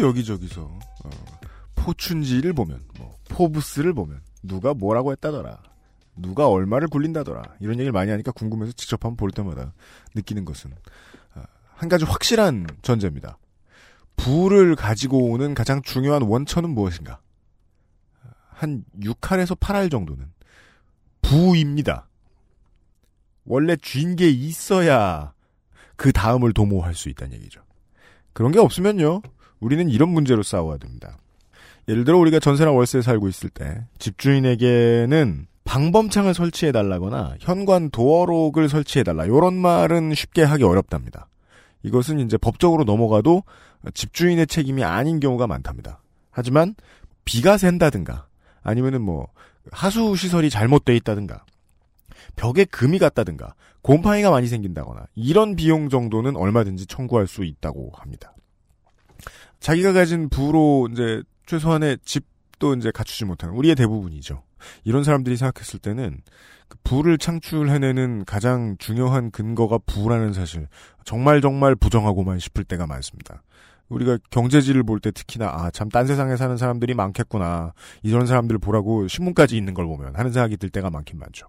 하도 여기저기서 어, 포춘지를 보면 뭐 포브스를 보면 누가 뭐라고 했다더라 누가 얼마를 굴린다더라 이런 얘기를 많이 하니까 궁금해서 직접 한번 볼 때마다 느끼는 것은 어, 한 가지 확실한 전제입니다. 부를 가지고 오는 가장 중요한 원천은 무엇인가? 한 6할에서 8할 정도는 부입니다. 원래 쥔 게 있어야 그 다음을 도모할 수 있다는 얘기죠. 그런 게 없으면요. 우리는 이런 문제로 싸워야 됩니다. 예를 들어 우리가 전세나 월세에 살고 있을 때 집주인에게는 방범창을 설치해 달라거나 현관 도어록을 새치해 달라 이런 말은 쉽게 하기 어렵답니다. 이것은 이제 법적으로 넘어가도 집주인의 책임이 아닌 경우가 많답니다. 하지만 비가 샌다든가 아니면은 뭐 하수 시설이 잘못돼 있다든가 벽에 금이 갔다든가 곰팡이가 많이 생긴다거나 이런 비용 정도는 얼마든지 청구할 수 있다고 합니다. 자기가 가진 부로 이제 최소한의 집도 이제 갖추지 못하는 우리의 대부분이죠. 이런 사람들이 생각했을 때는 그 부를 창출해내는 가장 중요한 근거가 부라는 사실 정말 정말 부정하고만 싶을 때가 많습니다. 우리가 경제지를 볼 때 특히나 아 참 딴 세상에 사는 사람들이 많겠구나 이런 사람들 보라고 신문까지 있는 걸 보면 하는 생각이 들 때가 많긴 많죠.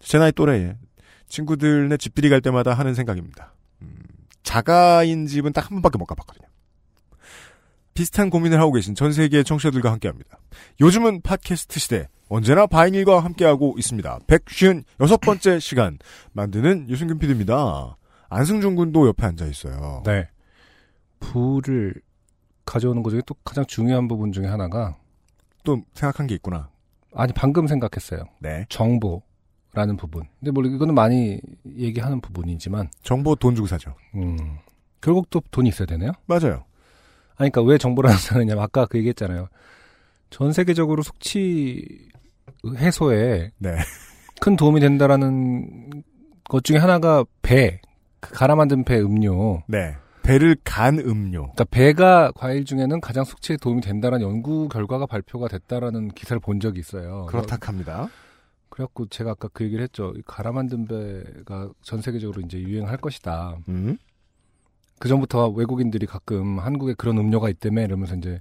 제 나이 또래에 친구들네 집들이 갈 때마다 하는 생각입니다. 음, 자가인 집은 딱 한 번밖에 못 가봤거든요. 비슷한 고민을 하고 계신 전 세계의 청취자들과 함께합니다. 요즘은 팟캐스트 시대 언제나 바이닐과 함께하고 있습니다. 156번째 시간 만드는 유승균 PD입니다. 안승준 군도 옆에 앉아 있어요. 네. 부를 가져오는 것 중에 또 가장 중요한 부분 중에 하나가 또 생각한 게 있구나. 아니 방금 생각했어요. 네. 정보라는 부분. 근데 뭐 이거는 많이 얘기하는 부분이지만 정보 돈 주고 사죠. 음. 결국 또 돈이 있어야 되네요. 맞아요. 아니 그러니까 왜 정보를 하느냐면 아까 그 얘기했잖아요. 전 세계적으로 숙취 해소에 네. 큰 도움이 된다라는 것 중에 하나가 배, 그 갈아 만든 배 음료. 네. 배를 간 음료. 그러니까 배가 과일 중에는 가장 숙취에 도움이 된다라는 연구 결과가 발표가 됐다라는 기사를 본 적이 있어요. 그렇다 합니다. 그래갖고 제가 아까 그 얘기를 했죠. 갈아 만든 배가 전 세계적으로 이제 유행할 것이다. 음? 그 전부터 외국인들이 가끔 한국에 그런 음료가 있다며 이러면서 이제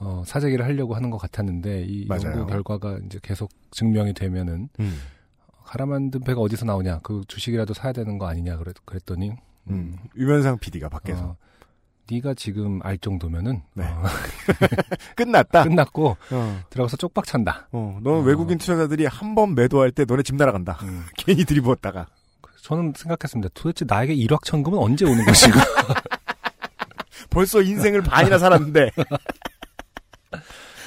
어, 사재기를 하려고 하는 것 같았는데 이 맞아요. 연구 결과가 이제 계속 증명이 되면은 음. 갈아 만든 배가 어디서 나오냐 그 주식이라도 사야 되는 거 아니냐 그랬, 그랬더니 음. 유면상 PD가 밖에서 어, 네가 지금 알 정도면은 네. 어, 끝났다. 끝났고 어. 들어가서 쪽박 찬다. 어, 너는 어. 외국인 투자자들이 한 번 매도할 때 너네 집 날아간다. 음. 괜히 들이부었다가. 저는 생각했습니다. 도대체 나에게 일확천금은 언제 오는 것인가? 벌써 인생을 반이나 살았는데.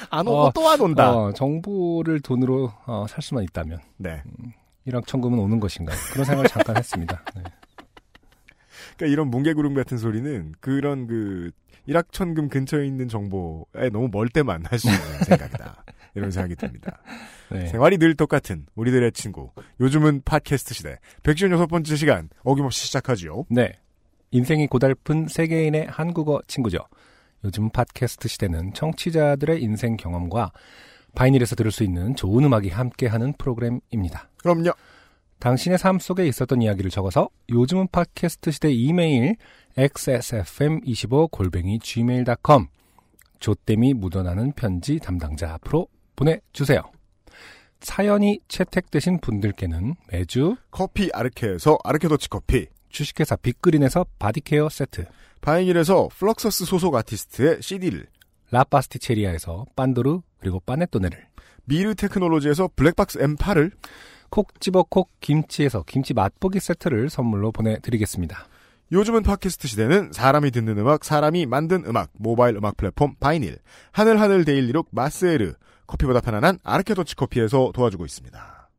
안 오고 어, 또안 온다. 어, 정보를 돈으로 어, 살 수만 있다면 네. 일확천금은 오는 것인가? 그런 생각을 잠깐 했습니다. 네. 그러니까 이런 뭉개구름 같은 소리는 그런 그 일확천금 근처에 있는 정보에 너무 멀 때만 할수 있는 생각이다. 이런 생각이 듭니다. 네. 생활이 늘 똑같은 우리들의 친구. 요즘은 팟캐스트 시대. 156번째 시간 어김없이 시작하지요. 네. 인생이 고달픈 세계인의 한국어 친구죠. 요즘 팟캐스트 시대는 청취자들의 인생 경험과 바이닐에서 들을 수 있는 좋은 음악이 함께하는 프로그램입니다. 그럼요. 당신의 삶 속에 있었던 이야기를 적어서 요즘은 팟캐스트 시대 이메일 xsfm25 골뱅이 gmail.com 조땜이 묻어나는 편지 담당자 앞으로 보내주세요. 사연이 채택되신 분들께는 매주 커피 아르케에서 아르케 더치 커피. 주식회사 빅그린에서 body care 세트 바이닐에서 플럭서스 소속 아티스트의 CD를. 라파스티체리아에서 빤도르 그리고 빠네토네를 미르 테크놀로지에서 블랙박스 M8을. 콕 집어 콕 김치에서 김치 맛보기 세트를 선물로 보내드리겠습니다. 요즘은 팟캐스트 시대는 사람이 듣는 음악, 사람이 만든 음악, 모바일 음악 플랫폼 바이닐, 하늘하늘 daily look 마스에르, 커피보다 편안한 아르케더치 커피에서 도와주고 있습니다.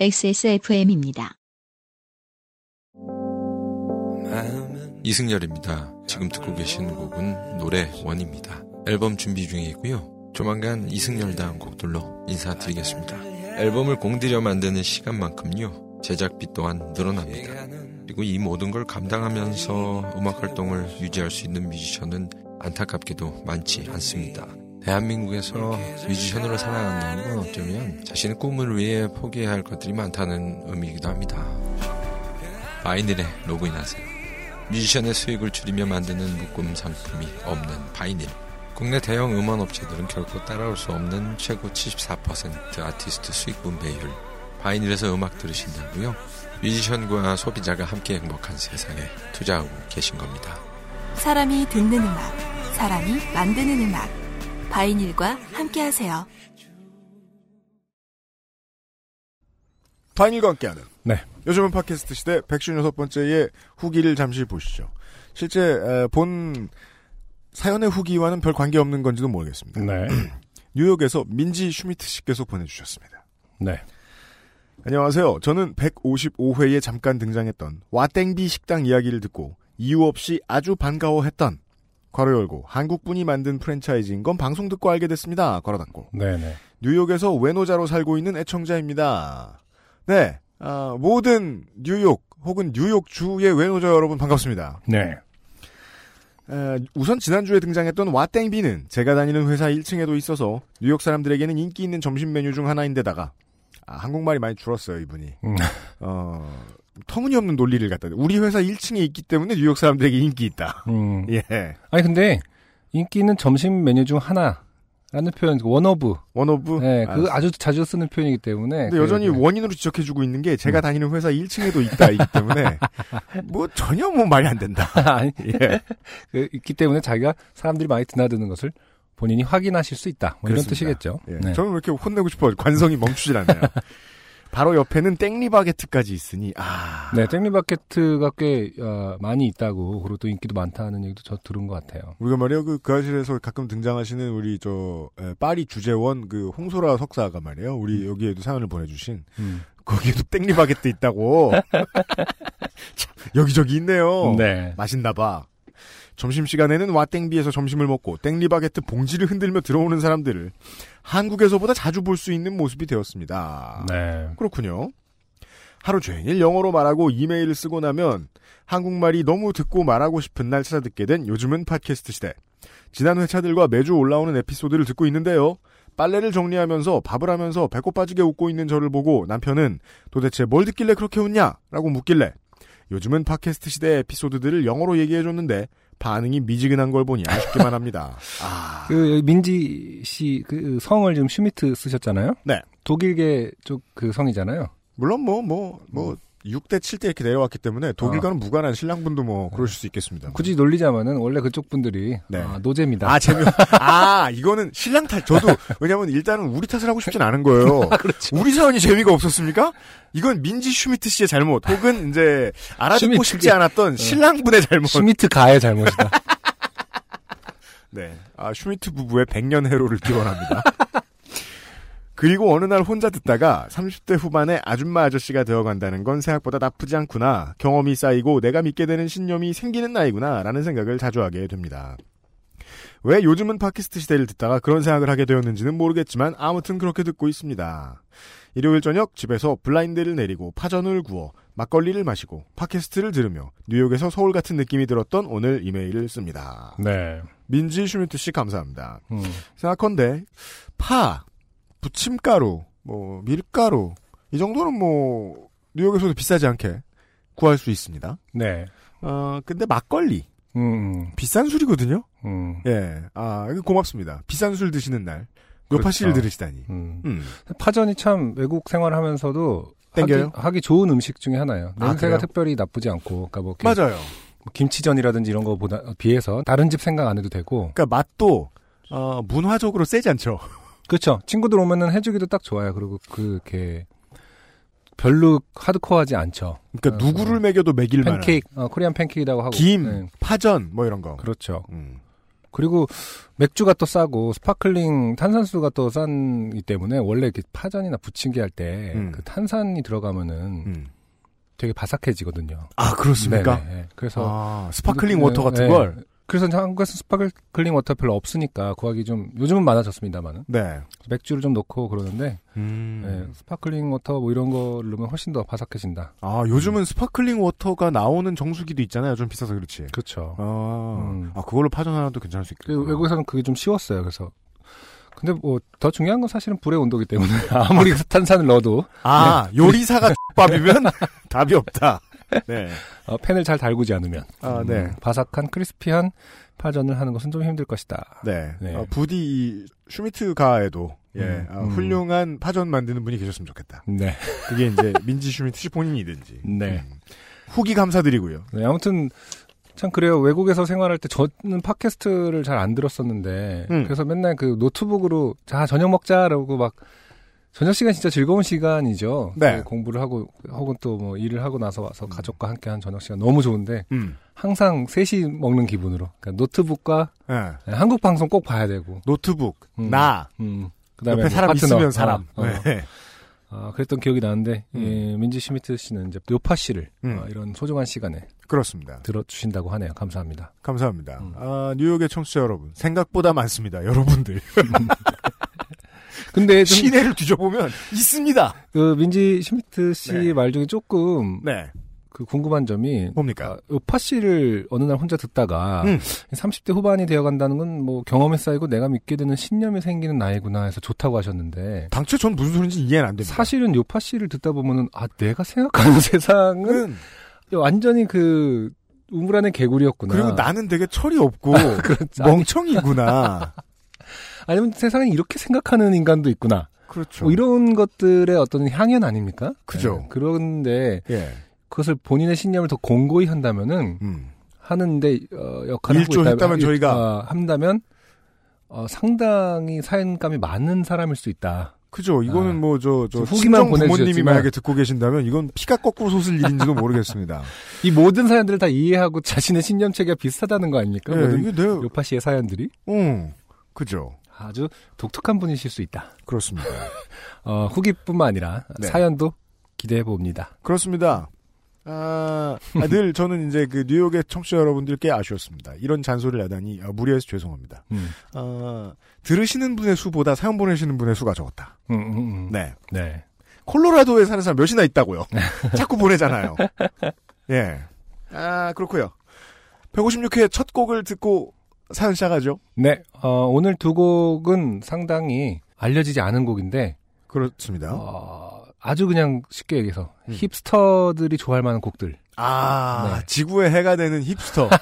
XSFM입니다. 이승열입니다. 지금 듣고 계신 곡은 노래 원입니다. 앨범 준비 중에 있고요. 조만간 이승열 다음 곡들로 인사드리겠습니다. 앨범을 공들여 만드는 시간만큼요. 제작비 또한 늘어납니다. 그리고 이 모든 걸 감당하면서 음악 활동을 유지할 수 있는 뮤지션은 안타깝게도 많지 않습니다. 대한민국에서 뮤지션으로 살아간다는 건 어쩌면 자신의 꿈을 위해 포기해야 할 것들이 많다는 의미이기도 합니다. 바이닐에 로그인하세요. 뮤지션의 수익을 줄이며 만드는 묶음 상품이 없는 바이닐. 국내 대형 음원 업체들은 결코 따라올 수 없는 최고 74% 아티스트 수익 분배율. 바이닐에서 음악 들으신다고요? 뮤지션과 소비자가 함께 행복한 세상에 투자하고 계신 겁니다. 사람이 듣는 음악, 사람이 만드는 음악. 바이닐과 함께하세요. 바이닐과 함께하는 네. 요즘은 팟캐스트 시대 156번째의 후기를 잠시 보시죠. 실제 에, 본 사연의 후기와는 별 관계없는 건지도 모르겠습니다. 네. 뉴욕에서 민지 슈미트 씨께서 보내주셨습니다. 네. 안녕하세요. 저는 155회에 잠깐 등장했던 와땡비 식당 이야기를 듣고 이유 없이 아주 반가워했던 괄호 열고 한국분이 만든 프랜차이즈인 건 방송 듣고 알게 됐습니다. 괄호 닫고 네네. 뉴욕에서 외노자로 살고 있는 애청자입니다. 네, 아, 모든 뉴욕 혹은 뉴욕 주의 외노자 여러분 반갑습니다. 네. 에, 우선 지난주에 등장했던 와땡비는 제가 다니는 회사 1층에도 있어서 뉴욕 사람들에게는 인기 있는 점심 메뉴 중 하나인데다가 아, 한국말이 많이 줄었어요 이분이. 음. 어, 터무니없는 논리를 갖다 대 우리 회사 1층에 있기 때문에 뉴욕 사람들에게 인기 있다. 음. 예, 아니 근데 인기 있는 점심 메뉴 중 하나라는 표현 one of. one of. 네, 그 알았어. 아주 자주 쓰는 표현이기 때문에. 근데 여전히 그- 원인으로 지적해주고 있는 게 제가 음. 다니는 회사 1층에도 있다이기 때문에 뭐 전혀 뭐 말이 안 된다. 아니, 예. 그 있기 때문에 자기가 사람들이 많이 드나드는 것을 본인이 확인하실 수 있다. 뭐 이런. 뜻이겠죠. 예. 네. 저는 왜 이렇게 혼내고 싶어 관성이 멈추질 않네요. 바로 옆에는 땡리바게트까지 있으니 아 네, 땡리바게트가 꽤 어, 많이 있다고 그리고 또 인기도 많다는 얘기도 저 들은 것 같아요. 우리가 말이요 그 그 아실에서 가끔 등장하시는 우리 저 에, 파리 주재원 그 홍소라 석사가 말이에요 우리 여기에도 사연을 보내주신 음. 거기에도 땡리바게트 있다고 참, 여기저기 있네요. 네. 맛있나봐. 점심시간에는 와땡비에서 점심을 먹고 땡리바게트 봉지를 흔들며 들어오는 사람들을 한국에서보다 자주 볼 수 있는 모습이 되었습니다. 네. 그렇군요. 하루 종일 영어로 말하고 이메일을 쓰고 나면 한국말이 너무 듣고 말하고 싶은 날 찾아듣게 된 요즘은 팟캐스트 시대. 지난 회차들과 매주 올라오는 에피소드를 듣고 있는데요. 빨래를 정리하면서 밥을 하면서 배꼽 빠지게 웃고 있는 저를 보고 남편은 도대체 뭘 듣길래 그렇게 웃냐? 라고 묻길래 요즘은 팟캐스트 시대 에피소드들을 영어로 얘기해줬는데 반응이 미지근한 걸 보니 아쉽기만 합니다. 아, 그 민지 씨 그 성을 지금 슈미트 쓰셨잖아요. 네. 독일계 쪽 그 성이잖아요. 물론 뭐, 뭐, 뭐, 6대 7대 이렇게 내려왔기 때문에 독일과는 무관한 신랑분도 뭐 그러실 수 있겠습니다. 굳이 놀리자면은 원래 그쪽 분들이 네. 아, 노잼입니다. 아, 재미, 아, 이거는 신랑 탓, 저도, 왜냐면 일단은 우리 탓을 하고 싶진 않은 거예요. 그렇죠. 우리 사연이 재미가 없었습니까? 이건 민지 슈미트 씨의 잘못, 혹은 이제 알아듣고 싶지 않았던 신랑분의 잘못. 슈미트 가의 잘못이다. 네. 아, 슈미트 부부의 백년 해로를 기원합니다. 그리고 어느 날 혼자 듣다가 30대 후반에 아줌마 아저씨가 되어간다는 건 생각보다 나쁘지 않구나. 경험이 쌓이고 내가 믿게 되는 신념이 생기는 나이구나. 라는 생각을 자주 하게 됩니다. 왜 요즘은 팟캐스트 시대를 듣다가 그런 생각을 하게 되었는지는 모르겠지만 아무튼 그렇게 듣고 있습니다. 일요일 저녁 집에서 블라인드를 내리고 파전을 구워 막걸리를 마시고 팟캐스트를 들으며 뉴욕에서 서울 같은 느낌이 들었던 오늘 이메일을 씁니다. 네. 민지 슈미트 씨 감사합니다. 음. 생각컨대 파, 부침가루, 뭐 밀가루 이 정도는 뭐 뉴욕에서도 비싸지 않게 구할 수 있습니다. 네. 어 근데 막걸리 음. 비싼 술이거든요. 음. 예, 아 고맙습니다. 비싼 술 드시는 날 요파씨를 그렇죠. 들으시다니. 음. 음. 파전이 참 외국 생활하면서도 땡겨요? 하기, 하기 좋은 음식 중에 하나예요. 아, 냄새가 그래요? 특별히 나쁘지 않고, 그러니까 뭐 맞아요. 뭐 김치전이라든지 이런 거보다 비해서 다른 집 생각 안 해도 되고, 그러니까 맛도 어, 문화적으로 세지 않죠. 그렇죠. 친구들 오면은 해주기도 딱 좋아요. 그리고 그렇게 별로 하드코어하지 않죠. 그러니까 어, 누구를 먹여도 먹일 만한 팬케이크, 어, Korean pancake라고 하고, 김, 네, 파전 뭐 이런 거. 그렇죠. 음. 그리고 맥주가 또 싸고 sparkling 탄산수가 또 싼기 때문에 원래 이렇게 파전이나 부침개 할 때그 음. 탄산이 들어가면은 음. 되게 바삭해지거든요. 아 그렇습니까? 네네, 네. 그래서 아, sparkling 네, water 같은 네. 걸. 그래서 한국에서 sparkling water 별로 없으니까 구하기 좀 요즘은 많아졌습니다만은 네. 맥주를 좀 넣고 그러는데 음. 네, sparkling water 뭐 이런 거 넣으면 훨씬 더 바삭해진다. 아 요즘은 sparkling water가 나오는 정수기도 있잖아요. 좀 비싸서 그렇지. 그렇죠. 아, 음. 아 그걸로 파전 하나도 괜찮을 수그 있겠네요. 외국에서는 그게 좀 쉬웠어요. 그래서 근데 뭐 더 중요한 건 사실은 불의 온도기 때문에 아무리 탄산을 넣어도 아 요리사가 밥이면 답이 없다. 네. 어, 팬을 잘 달구지 않으면 아, 네. 음, 바삭한 crispy한 파전을 하는 것은 좀 힘들 것이다. 네. 네. 어, 부디 이 슈미트가에도 예, 음, 아, 음. 훌륭한 파전 만드는 분이 계셨으면 좋겠다. 네. 그게 이제 민지 슈미트 씨 본인이든지. 네. 음. 후기 감사드리고요. 네, 아무튼 참 그래요. 외국에서 생활할 때 저는 팟캐스트를 잘 안 들었었는데 음. 그래서 맨날 그 노트북으로 자 저녁 먹자라고 막 저녁 시간 진짜 즐거운 시간이죠. 네. 그 공부를 하고 혹은 또 뭐 일을 하고 나서 와서 가족과 함께 한 저녁 시간 너무 좋은데 음. 항상 셋이 먹는 기분으로 그러니까 노트북과 예. 한국 방송 꼭 봐야 되고 노트북, 음. 나, 음. 그다음에 옆에 뭐 사람 파트너. 있으면 사람. 어, 어. 네. 아, 그랬던 기억이 나는데 음. 예, 민지 슈미트 씨는 이제 요파 씨를 음. 어, 이런 소중한 시간에 그렇습니다. 들어주신다고 하네요. 감사합니다. 감사합니다. 음. 아, 뉴욕의 청취자 여러분. 생각보다 많습니다. 여러분들. 근데 좀 시내를 뒤져보면 있습니다. 그 민지 슈미트 씨 네. 말 중에 조금 네. 그 궁금한 점이 뭡니까? 아, 요파 씨를 어느 날 혼자 듣다가 음. 30대 후반이 되어 간다는 건 뭐 경험이 쌓이고 내가 믿게 되는 신념이 생기는 나이구나 해서 좋다고 하셨는데 당최 전 무슨 소리인지 이해는 안 됩니다. 사실은 요파 씨를 듣다 보면은 아 내가 생각하는 세상은 은 완전히 그 우물 안의 개구리였구나. 그리고 나는 되게 철이 없고 그렇죠. 멍청이구나. 아니면 세상에 이렇게 생각하는 인간도 있구나. 그렇죠. 뭐 이런 것들의 어떤 향연 아닙니까? 그죠. 네, 그런데 예. 그것을 본인의 신념을 더 공고히 한다면은 음. 하는데 어, 역할을 일조했다면 저희가- 어, 한다면 어, 상당히 사연감이 많은 사람일 수 있다. 그죠. 이거는 아. 뭐저 저 후기만 부모님이 만약에 듣고 계신다면 이건 피가 거꾸로 솟을 일인지도 모르겠습니다. 이 모든 사연들을 다 이해하고 자신의 신념 체계가 비슷하다는 거 아닙니까? 예, 모든 이게 내, 요파 씨의 사연들이 어, 그죠. 아주 독특한 분이실 수 있다. 그렇습니다. 어, 후기뿐만 아니라 네. 사연도 기대해 봅니다. 그렇습니다. 아, 아, 늘 저는 이제 그 뉴욕의 청취자 여러분들께 아쉬웠습니다. 이런 잔소리를 하다니 아, 무리해서 죄송합니다. 음. 아, 들으시는 분의 수보다 사연 보내시는 분의 수가 적었다. 음, 음, 음. 네. 네. 콜로라도에 사는 사람 몇이나 있다고요. 자꾸 보내잖아요. 예. 아, 그렇고요 156회 첫 곡을 듣고 사연 시작하죠. 네, 어, 오늘 두 곡은 상당히 알려지지 않은 곡인데, 그렇습니다. 어, 아주 그냥 쉽게 얘기해서 음. 힙스터들이 좋아할 만한 곡들. 아, 네. 지구의 해가 되는 힙스터.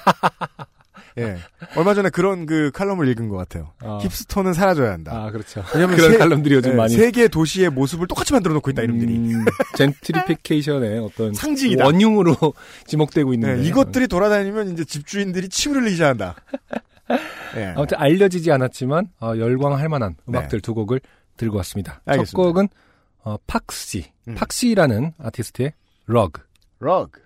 예. 얼마 전에 그런 그 칼럼을 읽은 것 같아요. 어. 힙스터는 사라져야 한다. 아, 그렇죠. 왜냐면 그런 세- 칼럼들이 요즘 예, 많이. 세계 도시의 모습을 똑같이 만들어 놓고 있다, 이름들이. 음, 젠트리피케이션의 어떤 상징이다. 원흉으로 지목되고 예, 있는데. 이것들이 돌아다니면 이제 집주인들이 침을 흘리지 않는다. 예. 아무튼 알려지지 않았지만 어, 열광할 만한 네. 음악들 두 곡을 들고 왔습니다. 알겠습니다. 첫 곡은 어, 팍시, 음. 팍시라는 아티스트의 러그. 럭. 난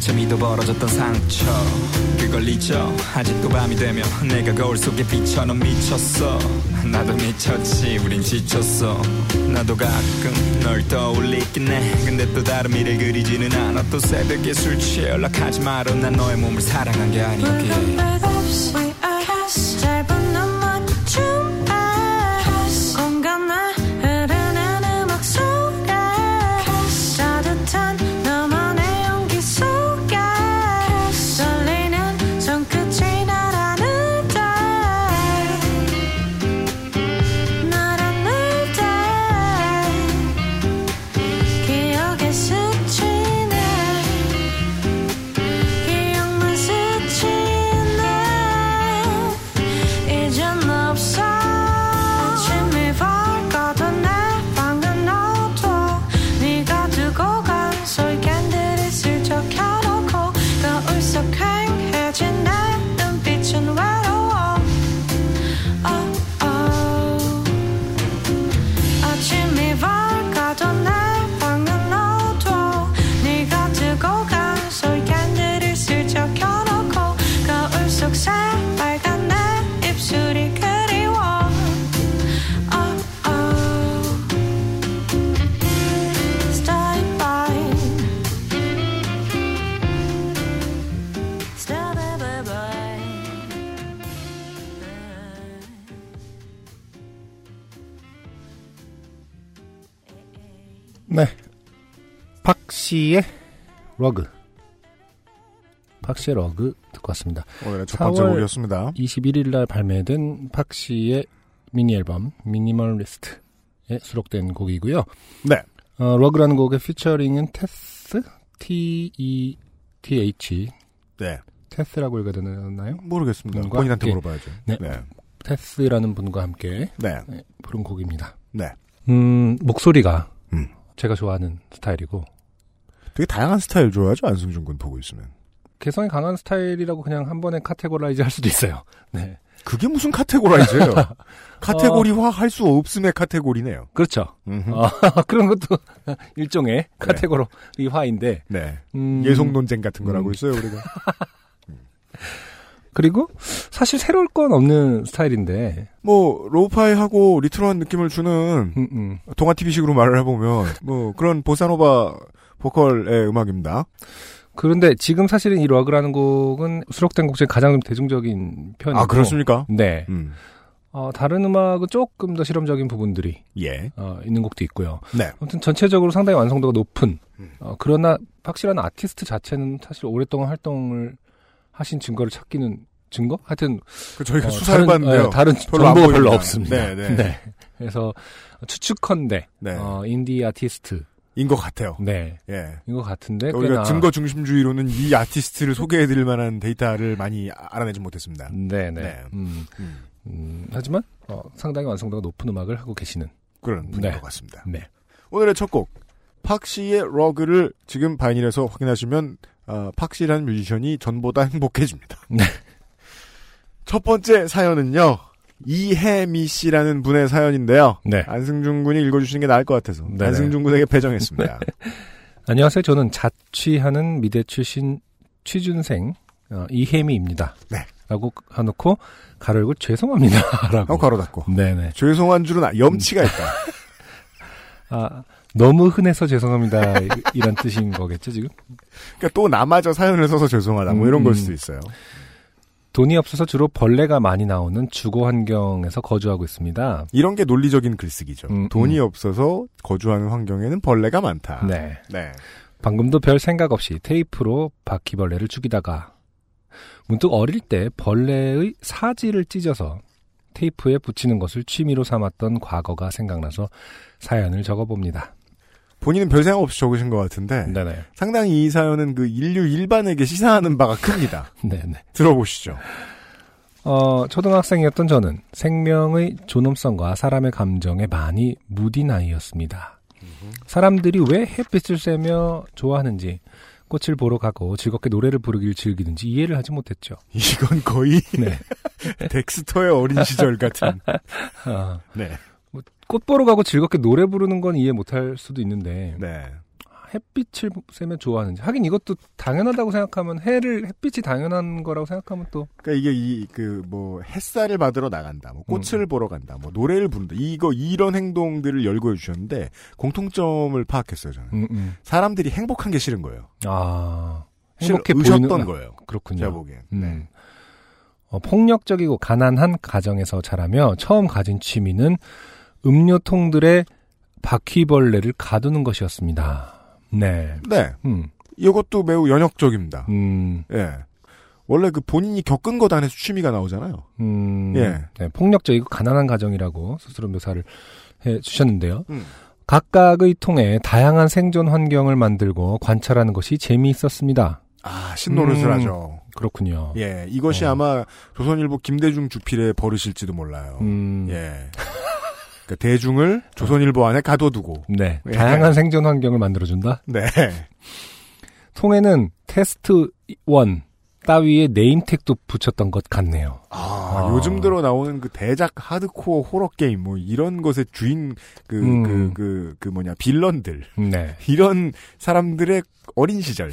비참이도 벌어졌던 상처. 그걸 잊어. 아직도 밤이 되면 내가 거울 속에 비쳐 넌 미쳤어. 나도 미쳤지. 우린 지쳤어. 나도 가끔 널 떠올리긴 해. 근데 또 다른 미래 그리지는 않아. 또 새벽에 술 취해 연락하지 마라 난 너의 몸을 사랑한 게 아니었기에 팍시의 러그. 팍시의 러그 듣고 왔습니다. 오늘의 첫 번째 4월 곡이었습니다. 21일 날 발매된 팍시의 미니 앨범 미니멀리스트에 수록된 곡이고요. 네. 어, 러그라는 곡의 피처링은 테스 T E T H 네. 테스라고 읽어야 되나요? 모르겠습니다. 본인한테 이렇게- 물어봐야죠. 네. 네. 테스라는 분과 함께 네. 네, 부른 곡입니다. 네. 음, 목소리가 음. 제가 좋아하는 스타일이고 되게 다양한 스타일 좋아하죠, 안승준 군 보고 있으면. 개성이 강한 스타일이라고 그냥 한 번에 categorize 할 수도 있어요. 네. 그게 무슨 categorize예요? 카테고리화 할 수 없음의 카테고리네요. 그렇죠. 어, 그런 것도 일종의 카테고리화인데 네. 음, 예속 논쟁 같은 걸 음. 하고 있어요, 우리가. 그리고 사실 새로울 건 없는 스타일인데 뭐, lo-fi하고 레트로한 느낌을 주는 음, 음. 동아 TV식으로 말을 해보면, 뭐, 그런 보사노바 보컬의 음악입니다. 그런데 지금 사실은 이 러그라는 곡은 수록된 곡 중에 가장 좀 대중적인 편이고 아, 그렇습니까? 네. 음. 어, 다른 음악은 조금 더 실험적인 부분들이 예. 어, 있는 곡도 있고요. 네. 아무튼 전체적으로 상당히 완성도가 높은 음. 어, 그러나 확실한 아티스트 자체는 사실 오랫동안 활동을 하신 증거를 찾기는 증거? 하여튼 그 저희가 어, 수사를 다른, 받는데요. 예, 다른 별로 안 정보가 별로. 없습니다. 네, 네. 그래서 추측컨대 네. 어, 인디 아티스트 인것 같아요. 네. 예. 인것 같은데 우리가 증거 중심주의로는 이 아티스트를 소개해드릴 만한 데이터를 많이 알아내지 못했습니다. 네, 네. 네. 음, 음, 음, 하지만 어, 상당히 완성도가 높은 음악을 하고 계시는 그런 분인 네. 것 같습니다. 네. 오늘의 첫 곡, 팍시의 러그를 지금 바이닐에서 확인하시면 어, 팍시라는 뮤지션이 전보다 행복해집니다. 네. 첫 번째 사연은요. 이혜미 씨라는 분의 사연인데요. 네. 안승준 군이 읽어주시는 게 나을 것 같아서 네네. 안승준 군에게 배정했습니다. 안녕하세요. 저는 자취하는 미대 출신 취준생 어, 이혜미입니다. 네. 라고 하놓고 가로 열고 죄송합니다. 라고. 하고 가로 닫고. 네네. 죄송한 줄은 아- 염치가 있다. 아, 너무 흔해서 죄송합니다. 이- 이런 뜻인 거겠죠, 지금? 그러니까 또 나마저 사연을 써서 죄송하다. 뭐 이런 음. 걸 수도 있어요. 돈이 없어서 주로 벌레가 많이 나오는 주거 환경에서 거주하고 있습니다. 이런 게 논리적인 글쓰기죠. 음, 돈이 음. 없어서 거주하는 환경에는 벌레가 많다. 네. 네. 방금도 별 생각 없이 테이프로 바퀴벌레를 죽이다가 문득 어릴 때 벌레의 사지를 찢어서 테이프에 붙이는 것을 취미로 삼았던 과거가 생각나서 사연을 적어봅니다. 본인은 별 생각 없이 적으신 것 같은데 네네. 상당히 이 사연은 그 인류 일반에게 시사하는 바가 큽니다. 네네. 들어보시죠. 어, 초등학생이었던 저는 생명의 존엄성과 사람의 감정에 많이 무딘 아이였습니다. 사람들이 왜 햇빛을 쐬며 좋아하는지, 꽃을 보러 가고 즐겁게 노래를 부르길 즐기는지 이해를 하지 못했죠. 이건 거의 네. 덱스터의 어린 시절 같은. 아, 네. 꽃 보러 가고 즐겁게 노래 부르는 건 이해 못할 수도 있는데 네. 햇빛을 쐬면 좋아하는지 하긴 이것도 당연하다고 생각하면 해를 햇빛이 당연한 거라고 생각하면 또 그러니까 이게 이 그 뭐 햇살을 받으러 나간다, 뭐 꽃을 보러 간다, 뭐 노래를 부른다. 이거 이런 행동들을 열거해 주셨는데 공통점을 파악했어요 저는. 음, 음. 사람들이 행복한 게 싫은 거예요. 아 행복해 보이는 거예요. 그렇군요. 제가 보기엔. 음. 네. 어, 폭력적이고 가난한 가정에서 자라며 처음 가진 취미는 음료통들의 바퀴벌레를 가두는 것이었습니다. 네. 네. 음, 이것도 매우 연역적입니다. 음, 예. 원래 그 본인이 겪은 것 안에서 취미가 나오잖아요. 음, 예. 네, 폭력적이고 가난한 가정이라고 스스로 묘사를 해 주셨는데요. 음. 각각의 통에 다양한 생존 환경을 만들고 관찰하는 것이 재미있었습니다. 아, 신노릇을 음. 하죠. 그렇군요. 예. 이것이 어. 아마 조선일보 김대중 주필의 버릇일지도 몰라요. 음, 예. 그러니까 대중을 조선일보 안에 가둬두고. 네. 예. 다양한 생존 환경을 만들어준다. 네. 통에는 테스트 1 따위의 name tag도 붙였던 것 같네요. 아, 아. 요즘 들어 나오는 그 대작 하드코어 호러 게임 뭐 이런 것의 주인 그그그 음. 그 뭐냐 빌런들 네. 이런 사람들의 어린 시절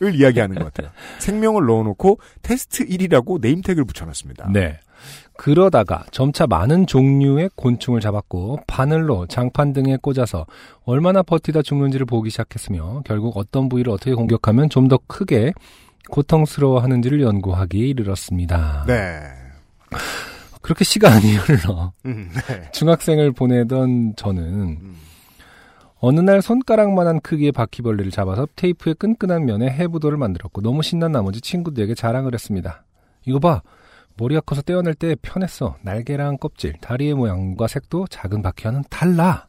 을 이야기하는 것 같아요. 생명을 넣어놓고 테스트 1이라고 name tag을 붙여놨습니다. 네. 그러다가 점차 많은 종류의 곤충을 잡았고 바늘로 장판 등에 꽂아서 얼마나 버티다 죽는지를 보기 시작했으며 결국 어떤 부위를 어떻게 공격하면 좀 더 크게 고통스러워하는지를 연구하기에 이르렀습니다. 네. 그렇게 시간이 흘러 음, 네. 중학생을 보내던 저는 음. 어느 날 손가락만한 크기의 바퀴벌레를 잡아서 테이프의 끈끈한 면에 해부도를 만들었고 너무 신난 나머지 친구들에게 자랑을 했습니다. 이거 봐. 머리가 커서 떼어낼 때 편했어. 날개랑 껍질, 다리의 모양과 색도 작은 바퀴와는 달라.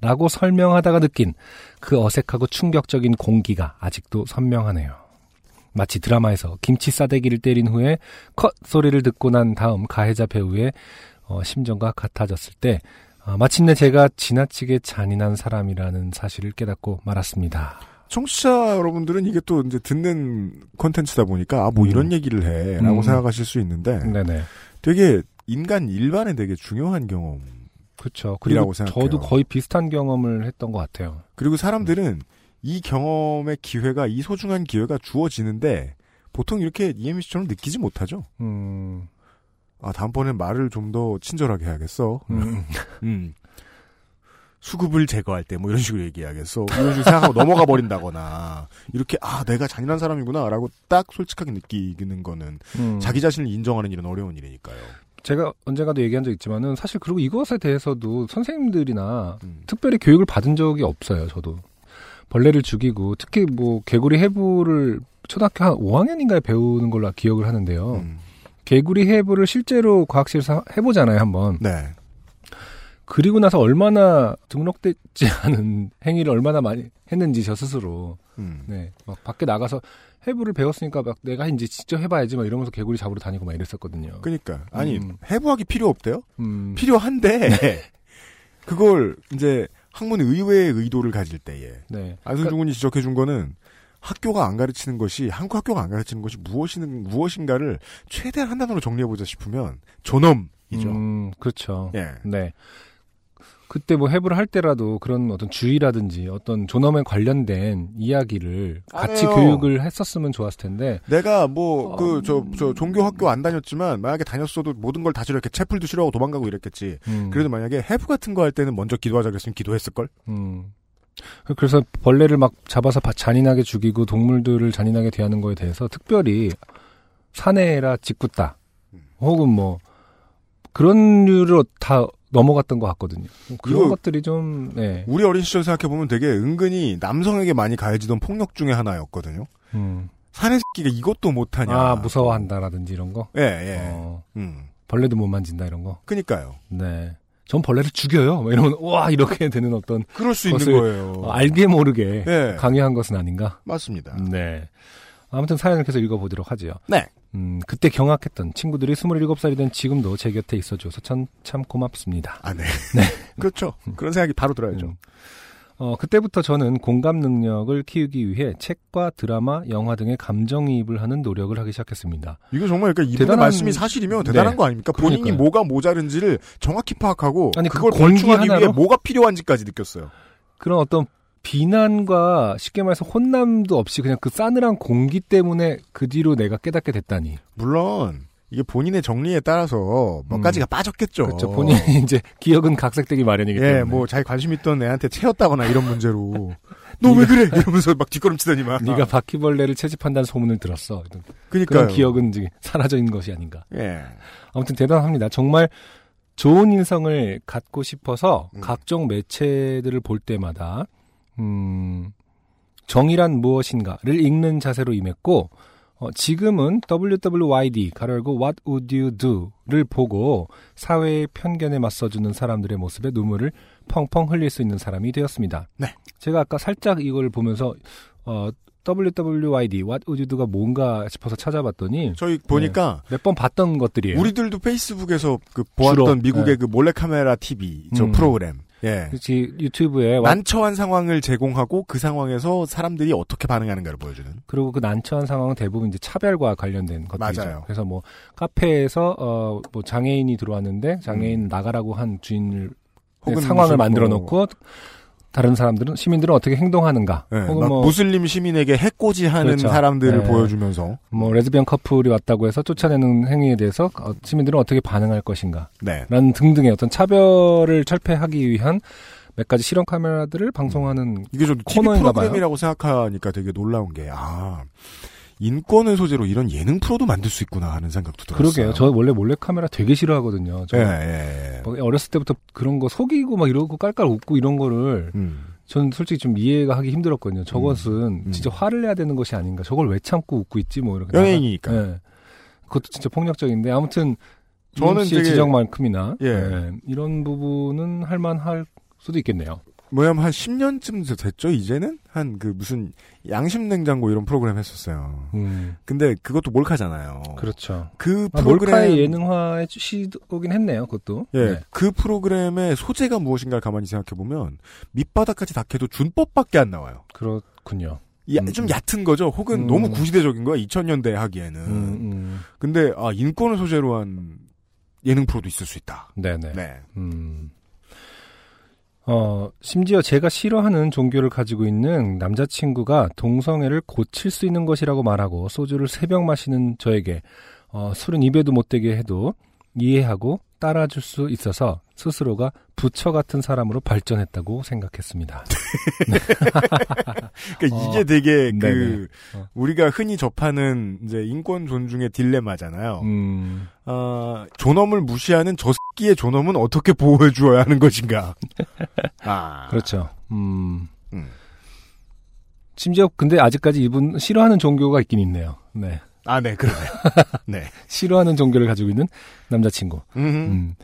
라고 설명하다가 느낀 그 어색하고 충격적인 공기가 아직도 선명하네요. 마치 드라마에서 김치 싸대기를 때린 후에 컷 소리를 듣고 난 다음 가해자 배우의 어, 심정과 같아졌을 때 아, 마침내 제가 지나치게 잔인한 사람이라는 사실을 깨닫고 말았습니다. 청취자 여러분들은 이게 또 이제 듣는 콘텐츠다 보니까 아뭐 이런 음. 얘기를 해라고 음. 생각하실 수 있는데 네네. 되게 인간 일반에 되게 중요한 경험. 그렇죠. 그리고 생각해요. 저도 거의 비슷한 경험을 했던 것 같아요. 그리고 사람들은 이 경험의 기회가 이 소중한 기회가 주어지는데 보통 이렇게 이혜미 씨처럼 느끼지 못하죠. 음, 아 다음번엔 말을 좀 더 친절하게 해야겠어. 음, 음. 수급을 제거할 때 뭐 이런 식으로 얘기해야겠어. 이런 식으로 생각하고 넘어가 버린다거나 이렇게 아 내가 잔인한 사람이구나라고 딱 솔직하게 느끼는 거는 음. 자기 자신을 인정하는 일은 어려운 일이니까요. 제가 언젠가도 얘기한 적 있지만은 사실 그리고 이것에 대해서도 선생님들이나 음. 특별히 교육을 받은 적이 없어요. 저도 벌레를 죽이고 특히 뭐 개구리 해부를 초등학교 한 5학년인가에 배우는 걸로 기억을 하는데요. 음. 개구리 해부를 실제로 과학실에서 해보잖아요, 한번. 네. 그리고 나서 얼마나 등록되지 않은 행위를 얼마나 많이 했는지 저 스스로 음. 네, 막 밖에 나가서 해부를 배웠으니까 막 내가 이제 직접 해봐야지 막 이러면서 개구리 잡으러 다니고 막 이랬었거든요. 그러니까 아니 음. 해부하기 필요 없대요. 음, 필요한데 그걸 이제 학문 의외의 의도를 가질 때에 네, 안승준 군이 지적해 준 거는 학교가 안 가르치는 것이 한국 학교가 안 가르치는 것이 무엇인 무엇인가를 최대한 한 단어로 정리해 보자 싶으면 존엄 이죠. 음, 그렇죠. 예. 네. 그때 뭐 해부를 할 때라도 그런 어떤 주의라든지 어떤 존엄에 관련된 이야기를 안 같이 해요. 교육을 했었으면 좋았을 텐데 내가 뭐 어, 그저저 종교 학교 안 다녔지만 만약에 다녔어도 모든 걸 다 싫어 이렇게 채플도 싫어하고 도망가고 이랬겠지. 음, 그래도 만약에 해부 같은 거 할 때는 먼저 기도하자 그랬으면 기도했을 걸. 음. 그래서 벌레를 막 잡아서 바- 잔인하게 죽이고 동물들을 잔인하게 대하는 거에 대해서 특별히 사내라 짓궂다 음. 혹은 뭐 그런 류로 다 넘어갔던 것 같거든요. 그런 이거- 것들이 좀 네. 우리 어린 시절 생각해 보면 되게 은근히 남성에게 많이 가해지던 폭력 중에 하나였거든요. 음. 사내 새끼가 이것도 못하냐. 아 무서워한다라든지 이런 거. 예 예. 어, 음. 벌레도 못 만진다 이런 거. 그니까요. 네. 전 벌레를 죽여요. 막 이러면 와 이렇게 되는 어떤 그럴 수 있는 거예요. 어, 알게 모르게 예. 강요한 것은 아닌가. 맞습니다. 네. 아무튼 사연을 계속 읽어보도록 하죠. 네. 음, 그때 경악했던 친구들이 27살이 된 지금도 제 곁에 있어줘서 참, 참 고맙습니다. 아, 네. 그렇죠. 그런 생각이 바로 들어야죠. 음. 어, 그때부터 저는 공감 능력을 키우기 위해 책과 드라마, 영화 등의 감정이입을 하는 노력을 하기 시작했습니다. 이거 정말 그러니까 이분의 대단한- 말씀이 사실이면 대단한 네. 거 아닙니까? 본인이 그러니까요. 뭐가 모자른지를 정확히 파악하고 아니, 그걸 그 공기 걸충하기 위해 하나로? 뭐가 필요한지까지 느꼈어요. 그런 어떤 비난과 쉽게 말해서 혼남도 없이 그냥 그 싸늘한 공기 때문에 그 뒤로 내가 깨닫게 됐다니. 물론 이게 본인의 정리에 따라서 몇 음. 가지가 빠졌겠죠. 그렇죠. 본인이 이제 기억은 각색되기 마련이기 때문에. 예, 뭐 자기 관심 있던 애한테 채였다거나 이런 문제로 너 왜 그래? 이러면서 막 뒷걸음치더니만. 네가 바퀴벌레를 채집한다는 소문을 들었어. 그러니까요. 그런 기억은 이제 사라져 있는 것이 아닌가. 예. 아무튼 대단합니다. 정말 좋은 인성을 갖고 싶어서 음. 각종 매체들을 볼 때마다 음, 정의란 무엇인가를 읽는 자세로 임했고 어, 지금은 WWYD 가열고 What Would You Do를 보고 사회의 편견에 맞서주는 사람들의 모습에 눈물을 펑펑 흘릴 수 있는 사람이 되었습니다. 네. 제가 아까 살짝 이걸 보면서 어, WWYD What Would You Do가 뭔가 싶어서 찾아봤더니 저희 보니까 몇번 봤던 것들이에요. 우리들도 페이스북에서 그 보았던 주로, 미국의 네. 그 몰래카메라 TV 저 음. 프로그램. 예. 그렇지 유튜브에 와- 난처한 상황을 제공하고 그 상황에서 사람들이 어떻게 반응하는가를 보여주는. 그리고 그 난처한 상황은 대부분 이제 차별과 관련된 것들이죠. 맞아요. 그래서 뭐 카페에서 어 뭐 장애인이 들어왔는데 장애인 나가라고 한 주인을 혹은 상황을 만들어 뭐- 놓고 다른 사람들은 시민들은 어떻게 행동하는가 예, 혹은 막 뭐, 무슬림 시민에게 해코지하는 그렇죠. 사람들을 네. 보여주면서 뭐 레즈비언 커플이 왔다고 해서 쫓아내는 행위에 대해서 어, 시민들은 어떻게 반응할 것인가 네. 라는 등등의 어떤 차별을 철폐하기 위한 몇 가지 실험 카메라들을 방송하는 이게 좀 코너인가 봐요. 프로그램이라고 생각하니까 되게 놀라운 게, 아, 인권을 소재로 이런 예능 프로도 만들 수 있구나 하는 생각도 들었어요. 그러게요. 저 원래 몰래 카메라 되게 싫어하거든요. 저 예, 예, 예. 뭐 어렸을 때부터 그런 거 속이고 막 이러고 깔깔 웃고 이런 거를 음. 전 솔직히 좀 이해가 하기 힘들었거든요. 저것은 음. 진짜 화를 내야 되는 것이 아닌가. 저걸 왜 참고 웃고 있지 뭐 이렇게. 연예인이니까. 예. 그것도 진짜 폭력적인데 아무튼 저는 저는 씨의 되게- 지적만큼이나 예. 예, 이런 부분은 할만할 수도 있겠네요. 뭐냐면 한 10년쯤 됐죠, 이제는? 한 그 무슨 양심 냉장고 이런 프로그램 했었어요. 음, 근데 그것도 몰카잖아요. 그렇죠. 그 아, 프로그램. 몰카의 예능화의 시도긴 했네요. 그것도. 예, 네. 그 프로그램의 소재가 무엇인가를 가만히 생각해 보면, 밑바닥까지 닦여도 준법밖에 안 나와요. 그렇군요. 야, 음, 좀 음. 얕은 거죠. 혹은 음. 너무 구시대적인 거야. 2000년대 하기에는. 음, 음. 근데 아 인권을 소재로 한 예능 프로도 있을 수 있다. 네네. 네. 음. 어, 심지어 제가 싫어하는 종교를 가지고 있는 남자친구가 동성애를 고칠 수 있는 것이라고 말하고 소주를 세 병 마시는 저에게 어, 술은 입에도 못 대게 해도 이해하고 따라줄 수 있어서 스스로가 부처 같은 사람으로 발전했다고 생각했습니다. 그러니까 어, 이게 되게 그 네네. 어. 우리가 흔히 접하는 이제 인권 존중의 딜레마잖아요. 음, 아 존엄을 무시하는 저 새끼의 존엄은 어떻게 보호해 주어야 하는 것인가. 아 그렇죠. 음. 음. 심지어 근데 아직까지 이분 싫어하는 종교가 있긴 있네요. 네. 아, 네, 그러네요. 네. 싫어하는 종교를 가지고 있는 남자친구. 음.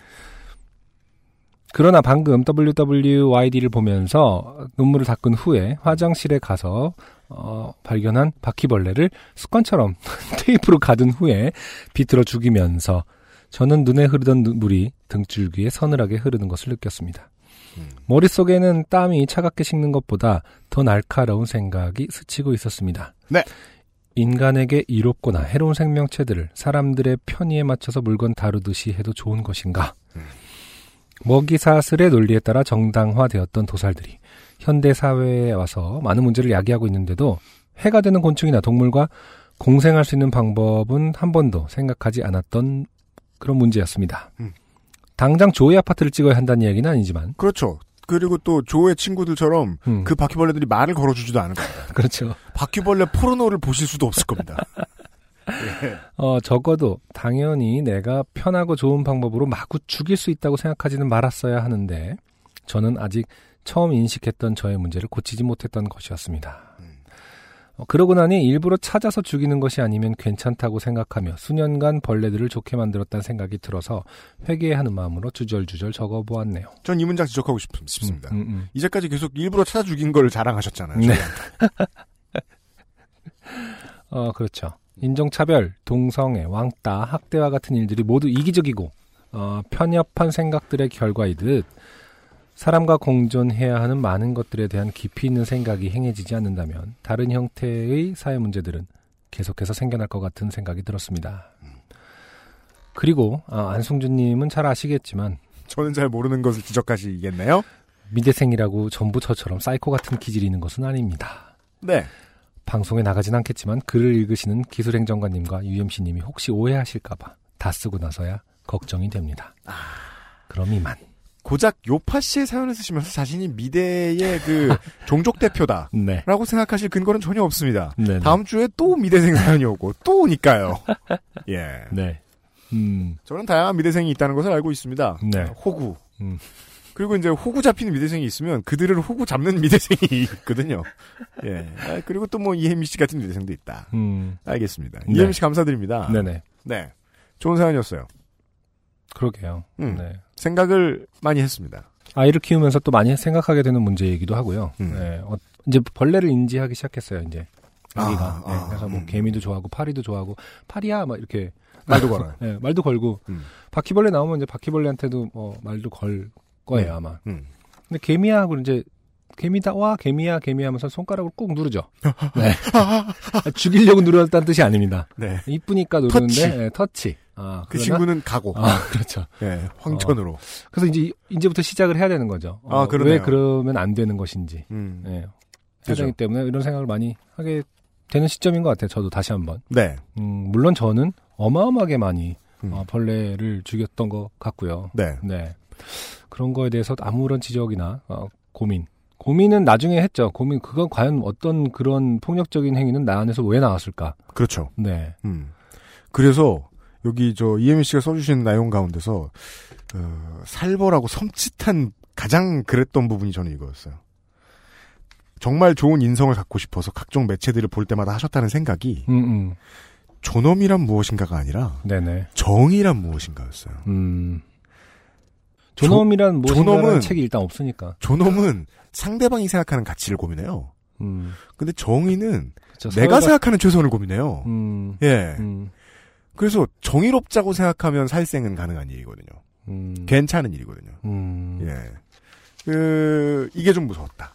음. 그러나 방금 WWYD를 보면서 눈물을 닦은 후에 화장실에 가서 어, 발견한 바퀴벌레를 습관처럼 테이프로 가둔 후에 비틀어 죽이면서 저는 눈에 흐르던 눈물이 등줄기에 서늘하게 흐르는 것을 느꼈습니다. 음. 머릿속에는 땀이 차갑게 식는 것보다 더 날카로운 생각이 스치고 있었습니다. 네. 인간에게 이롭거나 해로운 생명체들을 사람들의 편의에 맞춰서 물건 다루듯이 해도 좋은 것인가? 음. 먹이사슬의 논리에 따라 정당화되었던 도살들이 현대 사회에 와서 많은 문제를 야기하고 있는데도 해가 되는 곤충이나 동물과 공생할 수 있는 방법은 한 번도 생각하지 않았던 그런 문제였습니다. 음. 당장 조의 아파트를 찍어야 한다는 이야기는 아니지만, 그렇죠. 그리고 또 조의 친구들처럼 음, 그 바퀴벌레들이 말을 걸어주지도 않을 겁니다. 그렇죠. 바퀴벌레 포르노를 보실 수도 없을 겁니다. 어, 적어도 당연히 내가 편하고 좋은 방법으로 마구 죽일 수 있다고 생각하지는 말았어야 하는데 저는 아직 처음 인식했던 저의 문제를 고치지 못했던 것이었습니다. 음. 어, 그러고 나니 일부러 찾아서 죽이는 것이 아니면 괜찮다고 생각하며 수년간 벌레들을 좋게 만들었다는 생각이 들어서 회개하는 마음으로 주절주절 적어보았네요. 전 이 문장 지적하고 싶, 싶습니다. 음, 음. 이제까지 계속 일부러 찾아 죽인 걸 자랑하셨잖아요. 네. 어, 그렇죠. 인종차별, 동성애, 왕따, 학대와 같은 일들이 모두 이기적이고, 어, 편협한 생각들의 결과이듯, 사람과 공존해야 하는 많은 것들에 대한 깊이 있는 생각이 행해지지 않는다면 다른 형태의 사회 문제들은 계속해서 생겨날 것 같은 생각이 들었습니다. 그리고 아, 안승준님은 잘 아시겠지만 저는 잘 모르는 것을 지적하시겠네요. 미대생이라고 전부 저처럼 사이코 같은 기질이 있는 것은 아닙니다. 네. 방송에 나가진 않겠지만 글을 읽으시는 기술행정관님과 UMC님이 혹시 오해하실까봐 다 쓰고 나서야 걱정이 됩니다. 그럼 이만. 고작 요파 씨의 사연을 쓰시면서 자신이 미대의 그 종족 대표다. 네. 라고 생각하실 근거는 전혀 없습니다. 네. 다음 주에 또 미대생 사연이 오고 또 오니까요. 예. 네. 음. 저는 다양한 미대생이 있다는 것을 알고 있습니다. 네. 호구. 음. 그리고 이제 호구 잡히는 미대생이 있으면 그들을 호구 잡는 미대생이 있거든요. 예. 아, 그리고 또 뭐 이혜미 씨 같은 미대생도 있다. 음. 알겠습니다. 네. 이혜미 씨 감사드립니다. 네네. 네. 좋은 사연이었어요. 그러게요. 음. 네. 생각을 많이 했습니다. 아이를 키우면서 또 많이 생각하게 되는 문제이기도 하고요. 음. 네. 어, 이제 벌레를 인지하기 시작했어요, 이제. 아기가. 아, 네, 아, 그래서 뭐 음. 개미도 좋아하고 파리도 좋아하고 파리야 막 이렇게 말도 걸어요. 네, 말도 걸고 음. 바퀴벌레 나오면 이제 바퀴벌레한테도 뭐 말도 걸 거예요, 아마. 음. 근데 개미야 하고 이제 개미다 와 개미야 개미 하면서 손가락을 꾹 누르죠. 네. 죽이려고 누르었다는 뜻이 아닙니다. 네. 이쁘니까 누르는데 터치. 네, 터치. 아, 그 친구는 가고. 아, 그렇죠. 예, 황천으로. 그래서 이제 이제부터 시작을 해야 되는 거죠. 어, 아, 그러네요. 왜 그러면 안 되는 것인지. 음. 네. 해야 그죠. 되기 때문에 이런 생각을 많이 하게 되는 시점인 것 같아요. 저도 다시 한번. 네. 음, 물론 저는 어마어마하게 많이 음. 어, 벌레를 죽였던 것 같고요. 네. 네. 그런 거에 대해서 아무런 지적이나 어, 고민. 고민은 나중에 했죠. 고민 그건 과연 어떤 그런 폭력적인 행위는 나 안에서 왜 나왔을까? 그렇죠. 네. 음. 그래서 여기 저 이혜미 씨가 써주신 내용 가운데서 어, 살벌하고 섬찟한 가장 그랬던 부분이 저는 이거였어요. 정말 좋은 인성을 갖고 싶어서 각종 매체들을 볼 때마다 하셨다는 생각이 음, 음. 존엄이란 무엇인가가 아니라 네네. 정의란 무엇인가였어요. 음. 존엄이란 무엇인가라는 책이 일단 없으니까. 존엄은 상대방이 생각하는 가치를 고민해요. 음. 근데 정의는 그쵸, 내가 서로가- 생각하는 최선을 고민해요. 음. 예. 음. 그래서 정의롭자고 생각하면 살생은 가능한 일이거든요. 음. 괜찮은 일이거든요. 음. 예. 그, 이게 좀 무서웠다.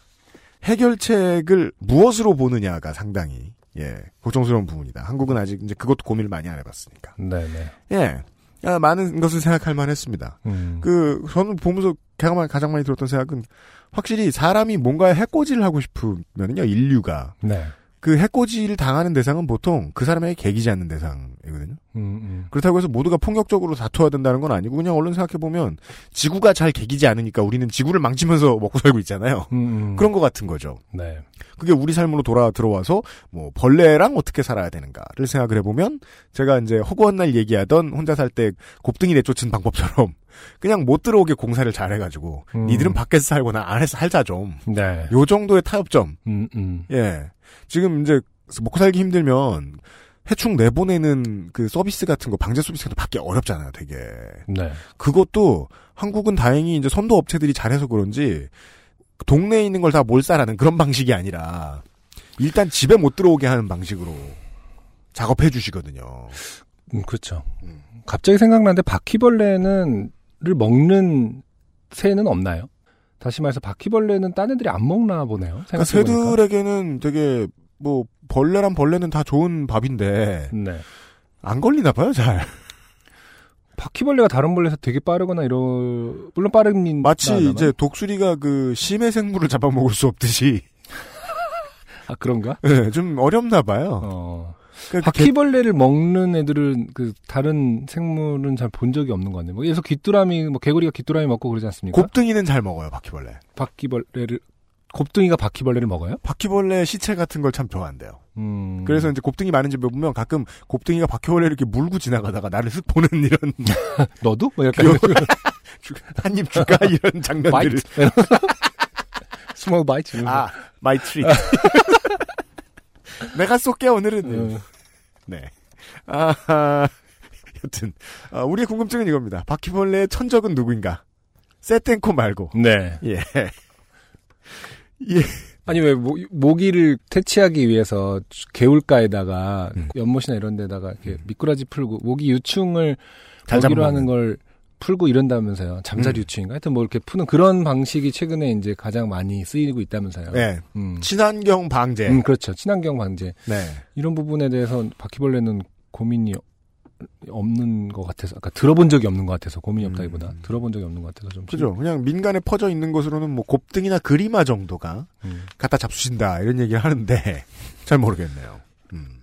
해결책을 무엇으로 보느냐가 상당히, 예, 걱정스러운 부분이다. 한국은 아직 이제 그것도 고민을 많이 안 해봤으니까. 네네. 예. 아, 많은 것을 생각할 만 했습니다. 음. 그, 저는 보면서 가장 많이, 가장 많이 들었던 생각은 확실히 사람이 뭔가 해코지를 하고 싶으면요, 인류가. 네. 그 해코지를 당하는 대상은 보통 그 사람에게 개기지 않는 대상 이거든요. 음, 음. 그렇다고 해서 모두가 폭력적으로 다투어야 된다는 건 아니고 그냥 얼른 생각해 보면 지구가 잘 개기지 않으니까 우리는 지구를 망치면서 먹고 살고 있잖아요. 음, 음. 그런 것 같은 거죠. 네. 그게 우리 삶으로 돌아 들어와서 뭐 벌레랑 어떻게 살아야 되는가를 생각을 해보면 제가 이제 허구한 날 얘기하던 혼자 살 때 곱등이 내쫓은 방법처럼 그냥 못 들어오게 공사를 잘 해가지고 음. 니들은 밖에서 살거나 안에서 살자 좀. 네. 요 정도의 타협점. 음, 음. 예. 지금 이제 먹고 살기 힘들면 해충 내보내는 그 서비스 같은 거 방제 서비스 같은 거 받기 어렵잖아요, 되게. 네. 그것도 한국은 다행히 이제 선도 업체들이 잘해서 그런지 동네에 있는 걸 다 몰살하는 그런 방식이 아니라 일단 집에 못 들어오게 하는 방식으로 작업해 주시거든요. 음, 그렇죠. 음. 갑자기 생각나는데 바퀴벌레는 를 먹는 새는 없나요? 다시 말해서 바퀴벌레는 딴 애들이 안 먹나 보네요. 그러니까. 새들에게는 되게 뭐 벌레란 벌레는 다 좋은 밥인데 네. 안 걸리나 봐요, 잘. 바퀴벌레가 다른 벌레에서 되게 빠르거나 이러 물론 빠른 마치 이제 독수리가 그 심해 생물을 잡아먹을 수 없듯이 아 그런가? 예, 좀 어렵나 봐요. 어. 그러니까 개- 바퀴벌레를 먹는 애들은 그 다른 생물은 잘 본 적이 없는 것 같네요. 뭐 예를 들어서 귀뚜라미 뭐 개구리가 귀뚜라미 먹고 그러지 않습니까? 곱등이는 잘 먹어요, 바퀴벌레. 바퀴벌레를 곱등이가 바퀴벌레를 먹어요? 바퀴벌레 시체 같은 걸 참 좋아한대요. 음. 그래서 이제 곱등이 많은 집에 보면 가끔 곱등이가 바퀴벌레 이렇게 물고 지나가다가 나를 슥 보는 이런 너도? 뭐 약간 귀여워. 한입 줄까? 이런 장면들을 small bite 아 my treat 내가 쏠게 오늘은. 어. 네. 아, 여튼 아, 우리의 궁금증은 이겁니다. 바퀴벌레의 천적은 누구인가? 세땡코 말고. 네. 예 아니 왜 모, 모기를 퇴치하기 위해서 개울가에다가 음. 연못이나 이런 데다가 이렇게 미꾸라지 풀고 모기 유충을 잘 먹이로. 하는 걸 풀고 이런다면서요. 잠자리 음. 유치인가? 하여튼 뭐 이렇게 푸는 그런 방식이 최근에 이제 가장 많이 쓰이고 있다면서요. 네. 음. 친환경 방제. 음, 그렇죠. 친환경 방제. 네. 이런 부분에 대해서 바퀴벌레는 고민이 없는 것 같아서, 아까 들어본 적이 없는 것 같아서 고민이 없다기보다 음. 들어본 적이 없는 것 같아서 좀. 그죠. 그냥 민간에 퍼져 있는 것으로는 뭐 곱등이나 그리마 정도가 음. 갖다 잡수신다 이런 얘기를 하는데 잘 모르겠네요. 음.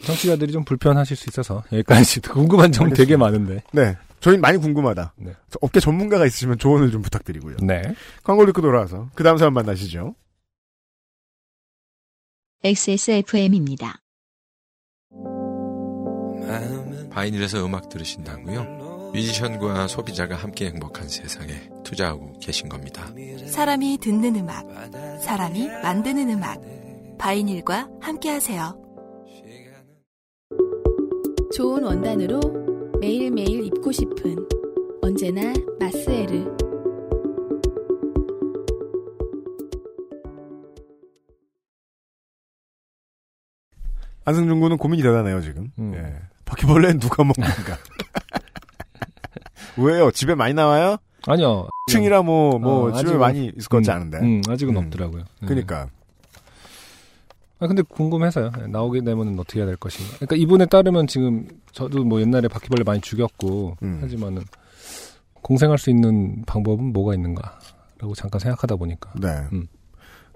청취자들이 좀 불편하실 수 있어서 여기까지 궁금한 점 되게 많은데. 네. 저희 많이 궁금하다. 네. 저 업계 전문가가 있으시면 조언을 좀 부탁드리고요. 네. 광고 듣고 돌아와서 그 다음 사람 만나시죠. XSFM입니다. 바이닐에서 음악 들으신다고요? 뮤지션과 소비자가 함께 행복한 세상에 투자하고 계신 겁니다. 사람이 듣는 음악, 사람이 만드는 음악. 바이닐과 함께 하세요. 좋은 원단으로 매일매일 입고 싶은 언제나 마스에르 안승준 군은 고민이 대단해요 지금. 음. 예. 바퀴벌레는 누가 먹는가? 왜요? 집에 많이 나와요? 아니요. 층이라 뭐, 뭐, 어, 집에 아직은- 많이 있을 것 같지 음, 않은데. 음, 아직은 음. 없더라고요. 음. 그니까. 아 근데 궁금해서요. 예, 나오게 되면 어떻게 해야 될 것인가. 그러니까 이분에 따르면 지금 저도 뭐 옛날에 바퀴벌레 많이 죽였고 음. 하지만은 공생할 수 있는 방법은 뭐가 있는가라고 잠깐 생각하다 보니까 네. 음.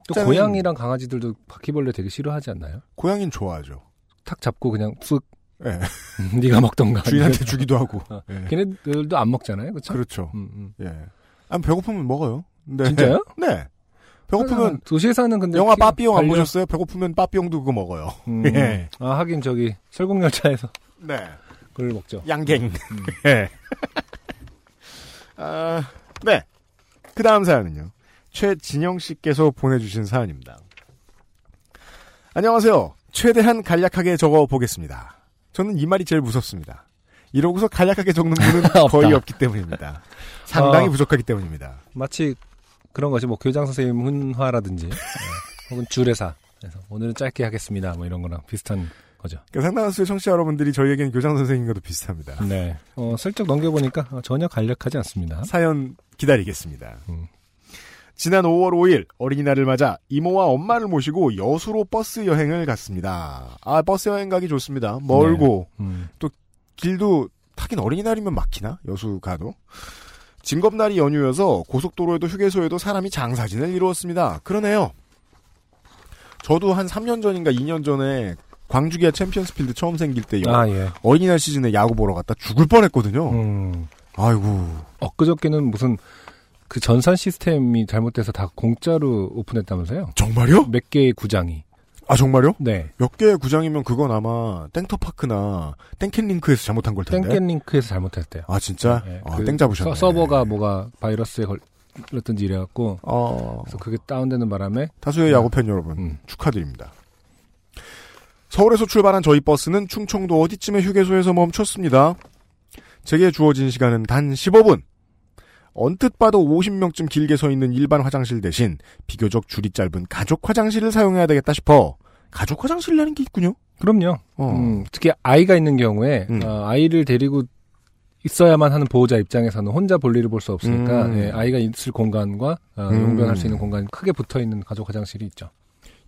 또 일단은- 고양이랑 강아지들도 바퀴벌레 되게 싫어하지 않나요? 고양이는 좋아하죠. 탁 잡고 그냥 쓱 예. 네가 먹던가. 주인한테 주기도 하고. 어. 예. 걔네들도 안 먹잖아요, 그렇죠? 그렇죠. 음, 음. 예. 아, 배고프면 먹어요. 네. 진짜요? 네. 배고프면 아, 도시에서는 근데 영화 키- 빠삐용 안 반려- 보셨어요? 배고프면 빠삐용도 그거 먹어요. 음, 예. 아 하긴 저기 설국열차에서 네. 그걸 먹죠. 양갱. 음. 예. 아, 네. 그 다음 사연은요. 최진영 씨께서 보내주신 사연입니다. 안녕하세요. 최대한 간략하게 적어 보겠습니다. 저는 이 말이 제일 무섭습니다. 이러고서 간략하게 적는 분은 거의 없기 때문입니다. 상당히 어. 부족하기 때문입니다. 마치 그런 거지 뭐 교장 선생님 훈화라든지 예, 혹은 주례사 그래서 오늘은 짧게 하겠습니다 뭐 이런 거랑 비슷한 거죠. 그러니까 상당한 수의 청취자 여러분들이 저희에겐 교장 선생님과도 비슷합니다. 네. 어, 슬쩍 넘겨보니까 어, 전혀 간략하지 않습니다. 사연 기다리겠습니다. 음. 지난 5월 5일 어린이날을 맞아 이모와 엄마를 모시고 여수로 버스 여행을 갔습니다. 아 버스 여행 가기 좋습니다. 멀고 음. 길도 타긴 어린이날이면 막히나 여수 가도 징겁날이 연휴여서 고속도로에도 휴게소에도 사람이 장사진을 이루었습니다. 그러네요. 저도 한 3년 전인가 2년 전에 광주기아 챔피언스필드 처음 생길 때 여- 아 예. 어린이날 시즌에 야구 보러 갔다 죽을 뻔했거든요. 음. 아이고 엊그저께는 무슨 그 전산 시스템이 잘못돼서 다 공짜로 오픈했다면서요? 정말요? 몇 개의 구장이. 아 정말요? 네. 몇 개의 구장이면 그건 아마 땡터파크나 땡켓링크에서 잘못한 걸 텐데. 땡켓링크에서 잘못했대요. 아 진짜? 네, 아, 그 땡 잡으셨네. 서, 버가 뭐가 바이러스에 걸렸든지 이래갖고 어, 그래서 그게 다운되는 바람에 다수의 야구 팬 여러분 음. 축하드립니다. 서울에서 출발한 저희 버스는 충청도 어디쯤의 휴게소에서 멈췄습니다. 제게 주어진 시간은 단 15분. 언뜻 봐도 50명쯤 길게 서 있는 일반 화장실 대신 비교적 줄이 짧은 가족 화장실을 사용해야 되겠다 싶어 가족 화장실이라는 게 있군요. 그럼요. 어. 음, 특히 아이가 있는 경우에 음. 어, 아이를 데리고 있어야만 하는 보호자 입장에서는 혼자 볼일을 볼 수 없으니까 음. 예, 아이가 있을 공간과 어, 음. 용변할 수 있는 공간이 크게 붙어 있는 가족 화장실이 있죠.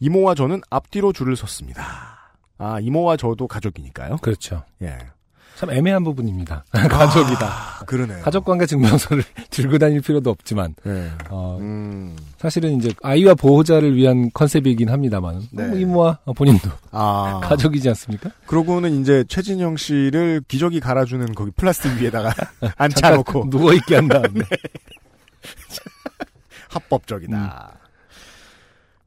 이모와 저는 앞뒤로 줄을 섰습니다. 아 이모와 저도 가족이니까요. 그렇죠. 예. 참 애매한 부분입니다. 가족이다. 아, 그러네요. 가족 관계 증명서를 들고 다닐 필요도 없지만 예. 어, 음. 사실은 이제 아이와 보호자를 위한 컨셉이긴 합니다만 네. 이모와 본인도 아. 가족이지 않습니까? 그러고는 이제 최진영 씨를 기저귀 갈아주는 거기 플라스틱 위에다가 앉혀놓고 누워 있게 한 다음에 합법적이다.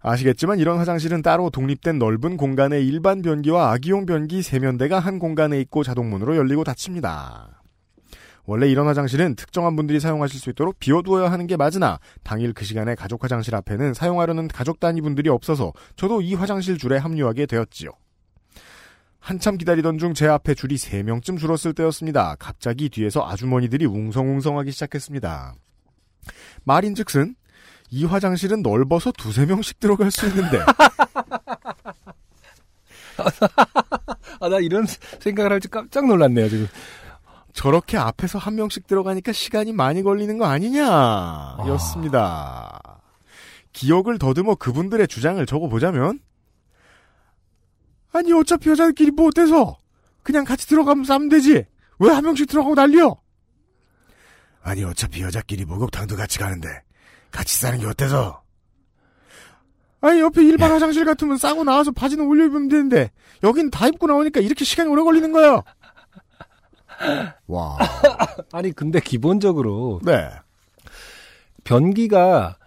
아시겠지만 이런 화장실은 따로 독립된 넓은 공간에 일반 변기와 아기용 변기 세면대가 한 공간에 있고 자동문으로 열리고 닫힙니다. 원래 이런 화장실은 특정한 분들이 사용하실 수 있도록 비워두어야 하는 게 맞으나 당일 그 시간에 가족 화장실 앞에는 사용하려는 가족 단위 분들이 없어서 저도 이 화장실 줄에 합류하게 되었지요. 한참 기다리던 중 제 앞에 줄이 3명쯤 줄었을 때였습니다. 갑자기 뒤에서 아주머니들이 웅성웅성하기 시작했습니다. 말인즉슨 이 화장실은 넓어서 두세 명씩 들어갈 수 있는데. 아 나 이런 생각을 할지 깜짝 놀랐네요 지금. 저렇게 앞에서 한 명씩 들어가니까 시간이 많이 걸리는 거 아니냐. 였습니다. 기억을 더듬어 그분들의 주장을 적어보자면 아니 어차피 여자들끼리 뭐 어때서? 그냥 같이 들어가면 싸면 되지. 왜 한 명씩 들어가고 난리여? 아니 어차피 여자끼리 목욕탕도 같이 가는데 같이 싸는 게 어때서 아니 옆에 일반 화장실 같으면 싸고 나와서 바지는 올려 입으면 되는데 여긴 다 입고 나오니까 이렇게 시간이 오래 걸리는 거야 와 아니 근데 기본적으로 네. 변기가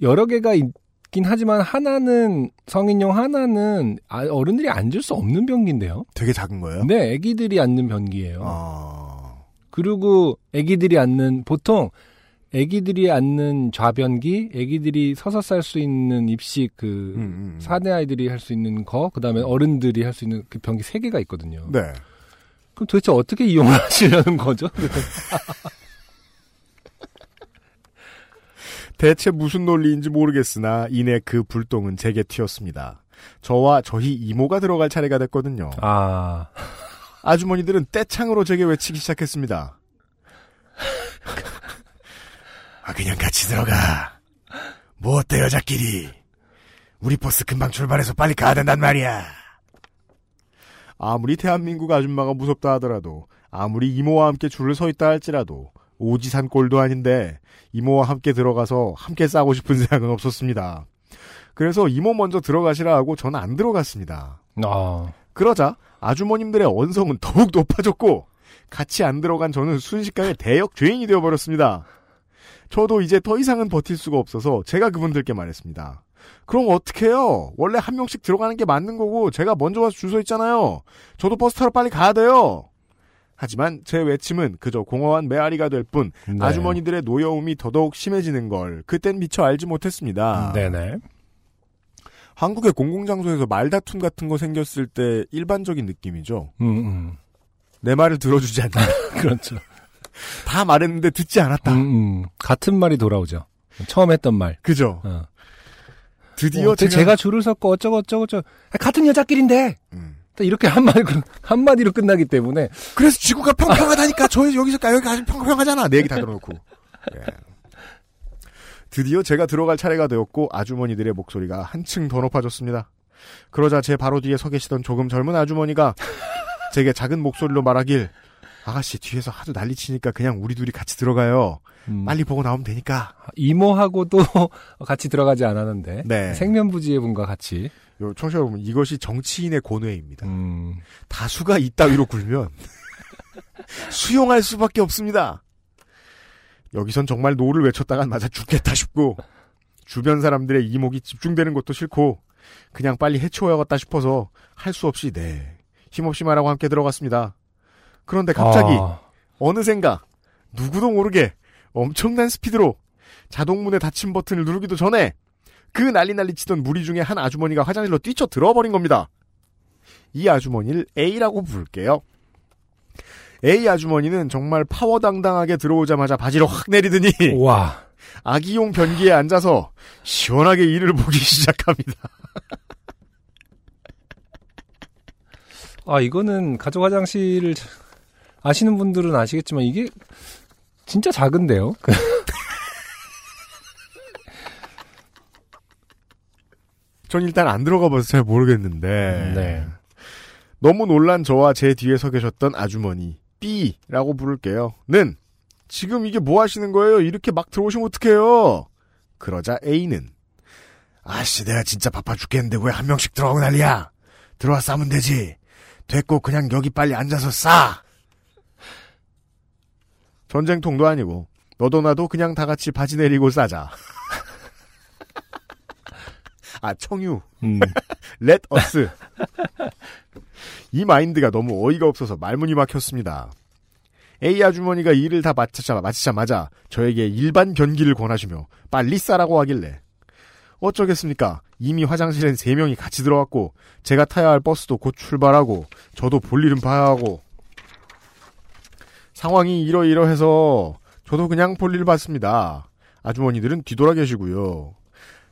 여러 개가 있긴 하지만 하나는 성인용 하나는 아- 어른들이 앉을 수 없는 변기인데요. 되게 작은 거예요? 네, 아기들이 앉는 변기예요. 아, 그리고 아기들이 앉는 보통 아기들이 앉는 좌변기, 아기들이 서서 쌀 수 있는 입식 그 음, 음. 사내 아이들이 할 수 있는 거, 그다음에 어른들이 할 수 있는 그 변기 세 개가 있거든요. 네. 그럼 도대체 어떻게 이용을 하시려는 거죠? 대체 무슨 논리인지 모르겠으나 이내 그 불똥은 제게 튀었습니다. 저와 저희 이모가 들어갈 차례가 됐거든요. 아, 아주머니들은 떼창으로 제게 외치기 시작했습니다. 아 그냥 같이 들어가. 뭐 어때 여자끼리. 우리 버스 금방 출발해서 빨리 가야 된단 말이야. 아무리 대한민국 아줌마가 무섭다 하더라도 아무리 이모와 함께 줄을 서 있다 할지라도 오지산 꼴도 아닌데 이모와 함께 들어가서 함께 싸고 싶은 생각은 없었습니다. 그래서 이모 먼저 들어가시라 하고 저는 안 들어갔습니다. 아, 그러자 아주머님들의 언성은 더욱 높아졌고 같이 안 들어간 저는 순식간에 대역 죄인이 되어버렸습니다. 저도 이제 더 이상은 버틸 수가 없어서 제가 그분들께 말했습니다. 그럼 어떡해요? 원래 한 명씩 들어가는 게 맞는 거고 제가 먼저 와서 줄서 있잖아요. 저도 버스 타러 빨리 가야 돼요. 하지만 제 외침은 그저 공허한 메아리가 될뿐 네. 아주머니들의 노여움이 더더욱 심해지는 걸 그땐 미처 알지 못했습니다. 네네. 한국의 공공장소에서 말다툼 같은 거 생겼을 때 일반적인 느낌이죠. 음, 음. 내 말을 들어주지 않다. 그렇죠. 다 말했는데 듣지 않았다. 음, 음. 같은 말이 돌아오죠. 처음 했던 말. 그죠? 어. 드디어 어, 제가, 제가, 줄을 섰고 어쩌고 어쩌고 저쩌고 같은 여자끼리인데 음. 딱 이렇게 한마디 한마디로 끝나기 때문에 그래서 지구가 평평하다니까 저 여기서 여기가 아주 평평하잖아. 내 얘기 다 들어놓고. 예. 드디어 제가 들어갈 차례가 되었고 아주머니들의 목소리가 한층 더 높아졌습니다. 그러자 제 바로 뒤에 서 계시던 조금 젊은 아주머니가 제게 작은 목소리로 말하길 아가씨 뒤에서 하도 난리 치니까 그냥 우리 둘이 같이 들어가요. 음, 빨리 보고 나오면 되니까. 이모하고도 같이 들어가지 않았는데 네. 생면부지의 분과 같이 요 청취자 여러분 이것이 정치인의 고뇌입니다. 음, 다수가 이따위로 굴면 수용할 수밖에 없습니다. 여기선 정말 no를 외쳤다간 맞아 죽겠다 싶고 주변 사람들의 이목이 집중되는 것도 싫고 그냥 빨리 해치워야겠다 싶어서 할 수 없이 네 힘없이 말하고 함께 들어갔습니다. 그런데 갑자기 아, 어느샌가 누구도 모르게 엄청난 스피드로 자동문의 닫힘 버튼을 누르기도 전에 그 난리 난리 치던 무리 중에 한 아주머니가 화장실로 뛰쳐 들어버린 겁니다. 이 아주머니를 A라고 부를게요. A 아주머니는 정말 파워당당하게 들어오자마자 바지를 확 내리더니 와 아기용 변기에 앉아서 시원하게 이를 보기 시작합니다. 아, 이거는 가족 화장실을 자- 아시는 분들은 아시겠지만 이게 진짜 작은데요. 그- 전 일단 안 들어가 봐서 잘 모르겠는데 네. 너무 놀란 저와 제 뒤에 서 계셨던 아주머니 B라고 부를게요. 는 지금 이게 뭐 하시는 거예요? 이렇게 막 들어오시면 어떡해요? 그러자 A는 아씨 내가 진짜 바빠 죽겠는데 왜 한 명씩 들어가고 난리야? 들어와 싸면 되지. 됐고 그냥 여기 빨리 앉아서 싸. 전쟁통도 아니고 너도 나도 그냥 다 같이 바지 내리고 싸자. 아 청유. 음, Let us. 이 마인드가 너무 어이가 없어서 말문이 막혔습니다. A 아주머니가 일을 다 마치자, 마치자마자 저에게 일반 변기를 권하시며 빨리 싸라고 하길래 어쩌겠습니까? 이미 화장실엔 세 명이 같이 들어왔고 제가 타야 할 버스도 곧 출발하고 저도 볼 일은 봐야 하고 상황이 이러이러해서 저도 그냥 볼일 봤습니다. 아주머니들은 뒤돌아 계시고요.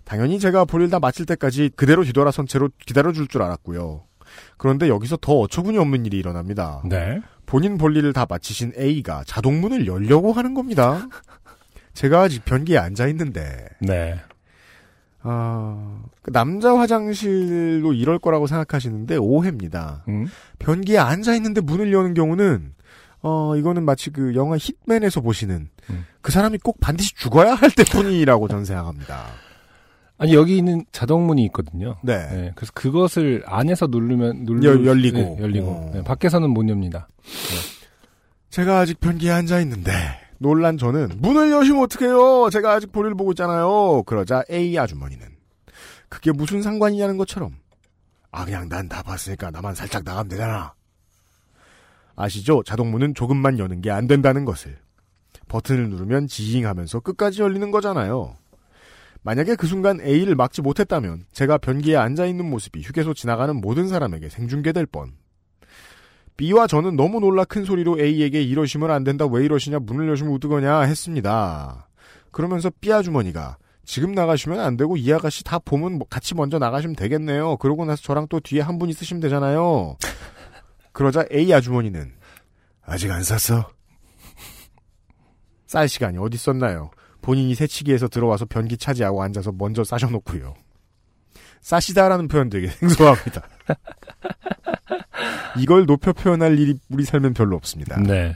당연히 제가 볼일 다 마칠 때까지 그대로 뒤돌아선 채로 기다려줄 줄 알았고요. 그런데 여기서 더 어처구니 없는 일이 일어납니다. 네. 본인 볼일을 다 마치신 A가 자동문을 열려고 하는 겁니다. 제가 아직 변기에 앉아 있는데 네. 아, 그 남자 화장실로 이럴 거라고 생각하시는데 오해입니다. 음? 변기에 앉아 있는데 문을 여는 경우는 어 이거는 마치 그 영화 hit맨에서 보시는 음. 그 사람이 꼭 반드시 죽어야 할 때뿐이라고 전 생각합니다. 아니 여기 있는 자동문이 있거든요. 네. 네, 그래서 그것을 안에서 누르면 누르 열- 열리고. 네, 열리고 어. 네, 밖에서는 못 엽니다. 제가 아직 변기에 앉아 있는데 놀란 저는 문을 여시면 어떡해요? 제가 아직 볼일 보고 있잖아요. 그러자 A 아주머니는 그게 무슨 상관이냐는 것처럼 아 그냥 난 다 봤으니까 나만 살짝 나가면 되잖아. 아시죠? 자동문은 조금만 여는 게 안 된다는 것을. 버튼을 누르면 지잉하면서 끝까지 열리는 거잖아요. 만약에 그 순간 A를 막지 못했다면 제가 변기에 앉아있는 모습이 휴게소 지나가는 모든 사람에게 생중계될 뻔. B와 저는 너무 놀라 큰 소리로 A에게 이러시면 안 된다 왜 이러시냐 문을 여시면 어떡하냐 했습니다. 그러면서 B 아주머니가 지금 나가시면 안 되고 이 아가씨 다 보면 뭐 같이 먼저 나가시면 되겠네요. 그러고 나서 저랑 또 뒤에 한 분 있으시면 되잖아요. 그러자 A 아주머니는 아직 안 쌌어? 쌀 시간이 어디 있었나요? 본인이 새치기에서 들어와서 변기 차지하고 앉아서 먼저 싸셔놓고요. 싸시다라는 표현 되게 생소합니다. 이걸 높여 표현할 일이 우리 삶엔 별로 없습니다. 네.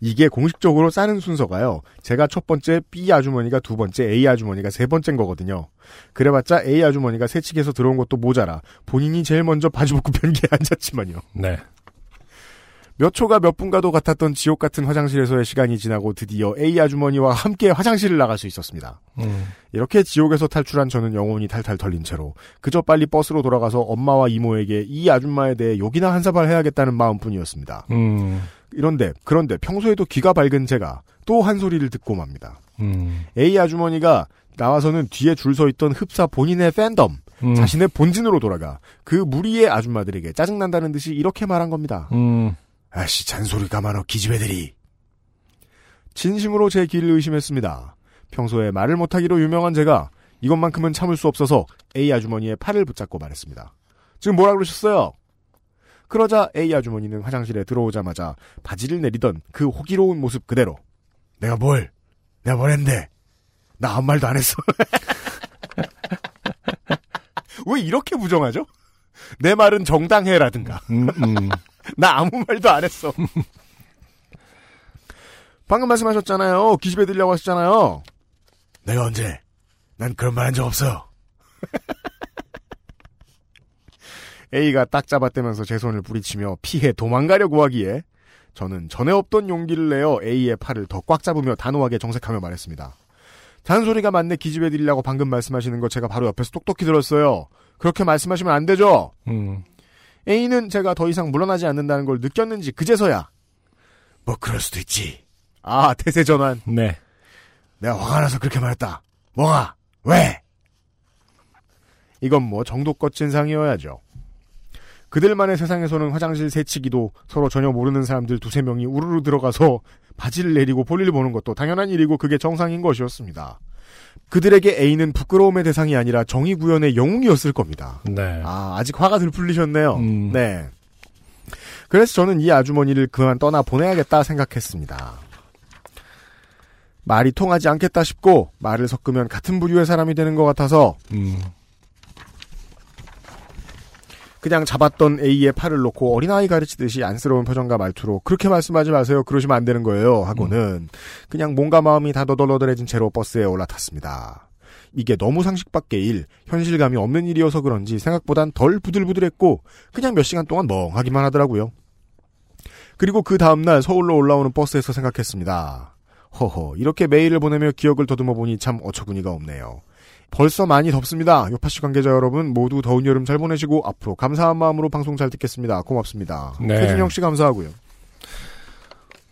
이게 공식적으로 싸는 순서가요. 제가 첫 번째 B 아주머니가 두 번째 A 아주머니가 세 번째인 거거든요. 그래봤자 A 아주머니가 새치기에서 들어온 것도 모자라 본인이 제일 먼저 바지 벗고 변기에 앉았지만요. 네. 몇 초가 몇 분가도 같았던 지옥 같은 화장실에서의 시간이 지나고 드디어 A 아주머니와 함께 화장실을 나갈 수 있었습니다. 음. 이렇게 지옥에서 탈출한 저는 영혼이 탈탈 털린 채로 그저 빨리 버스로 돌아가서 엄마와 이모에게 이 아줌마에 대해 욕이나 한 사발 해야겠다는 마음뿐이었습니다. 음. 이런데 그런데 평소에도 귀가 밝은 제가 또 한 소리를 듣고 맙니다. 음. A 아주머니가 나와서는 뒤에 줄 서 있던 흡사 본인의 팬덤, 음. 자신의 본진으로 돌아가 그 무리의 아줌마들에게 짜증난다는 듯이 이렇게 말한 겁니다. 음. 아씨 잔소리 가만어 기집애들이. 진심으로 제 귀를 의심했습니다. 평소에 말을 못하기로 유명한 제가 이것만큼은 참을 수 없어서 A 아주머니의 팔을 붙잡고 말했습니다. 지금 뭐라 그러셨어요? 그러자 A 아주머니는 화장실에 들어오자마자 바지를 내리던 그 호기로운 모습 그대로 내가 뭘? 내가 뭘 했는데? 나 아무 말도 안 했어. 왜 이렇게 부정하죠? 내 말은 정당해라든가. 음. 음. 나 아무 말도 안 했어. 방금 말씀하셨잖아요. 기집애 들려고 하셨잖아요. 내가 언제? 난 그런 말 한 적 없어. A가 딱 잡아떼면서 제 손을 부리치며 피해 도망가려고 하기에 저는 전에 없던 용기를 내어 A의 팔을 더 꽉 잡으며 단호하게 정색하며 말했습니다. 잔소리가 맞네 기집애 들이라고 방금 말씀하시는 거 제가 바로 옆에서 똑똑히 들었어요. 그렇게 말씀하시면 안 되죠. 음. A는 제가 더 이상 물러나지 않는다는 걸 느꼈는지 그제서야 뭐 그럴 수도 있지. 아 태세 전환. 네. 내가 화가 나서 그렇게 말했다. 뭐가? 왜? 이건 뭐 정도껏 진상이어야죠. 그들만의 세상에서는 화장실 새치기도 서로 전혀 모르는 사람들 두세 명이 우르르 들어가서 바지를 내리고 볼일 보는 것도 당연한 일이고 그게 정상인 것이었습니다. 그들에게 A는 부끄러움의 대상이 아니라 정의 구현의 영웅이었을 겁니다. 네. 아, 아직 화가 들 풀리셨네요. 음. 네. 그래서 저는 이 아주머니를 그만 떠나 보내야겠다 생각했습니다. 말이 통하지 않겠다 싶고 말을 섞으면 같은 부류의 사람이 되는 것 같아서 음. 그냥 잡았던 A의 팔을 놓고 어린아이 가르치듯이 안쓰러운 표정과 말투로 그렇게 말씀하지 마세요. 그러시면 안 되는 거예요. 하고는 그냥 몸과 마음이 다 너덜너덜해진 채로 버스에 올라탔습니다. 이게 너무 상식 밖의 일, 현실감이 없는 일이어서 그런지 생각보단 덜 부들부들했고 그냥 몇 시간 동안 멍하기만 하더라고요. 그리고 그 다음날 서울로 올라오는 버스에서 생각했습니다. 허허, 이렇게 메일을 보내며 기억을 더듬어 보니 참 어처구니가 없네요. 벌써 많이 덥습니다. 요파시 관계자 여러분 모두 더운 여름 잘 보내시고 앞으로 감사한 마음으로 방송 잘 듣겠습니다. 고맙습니다. 네. 최준영 씨 감사하고요.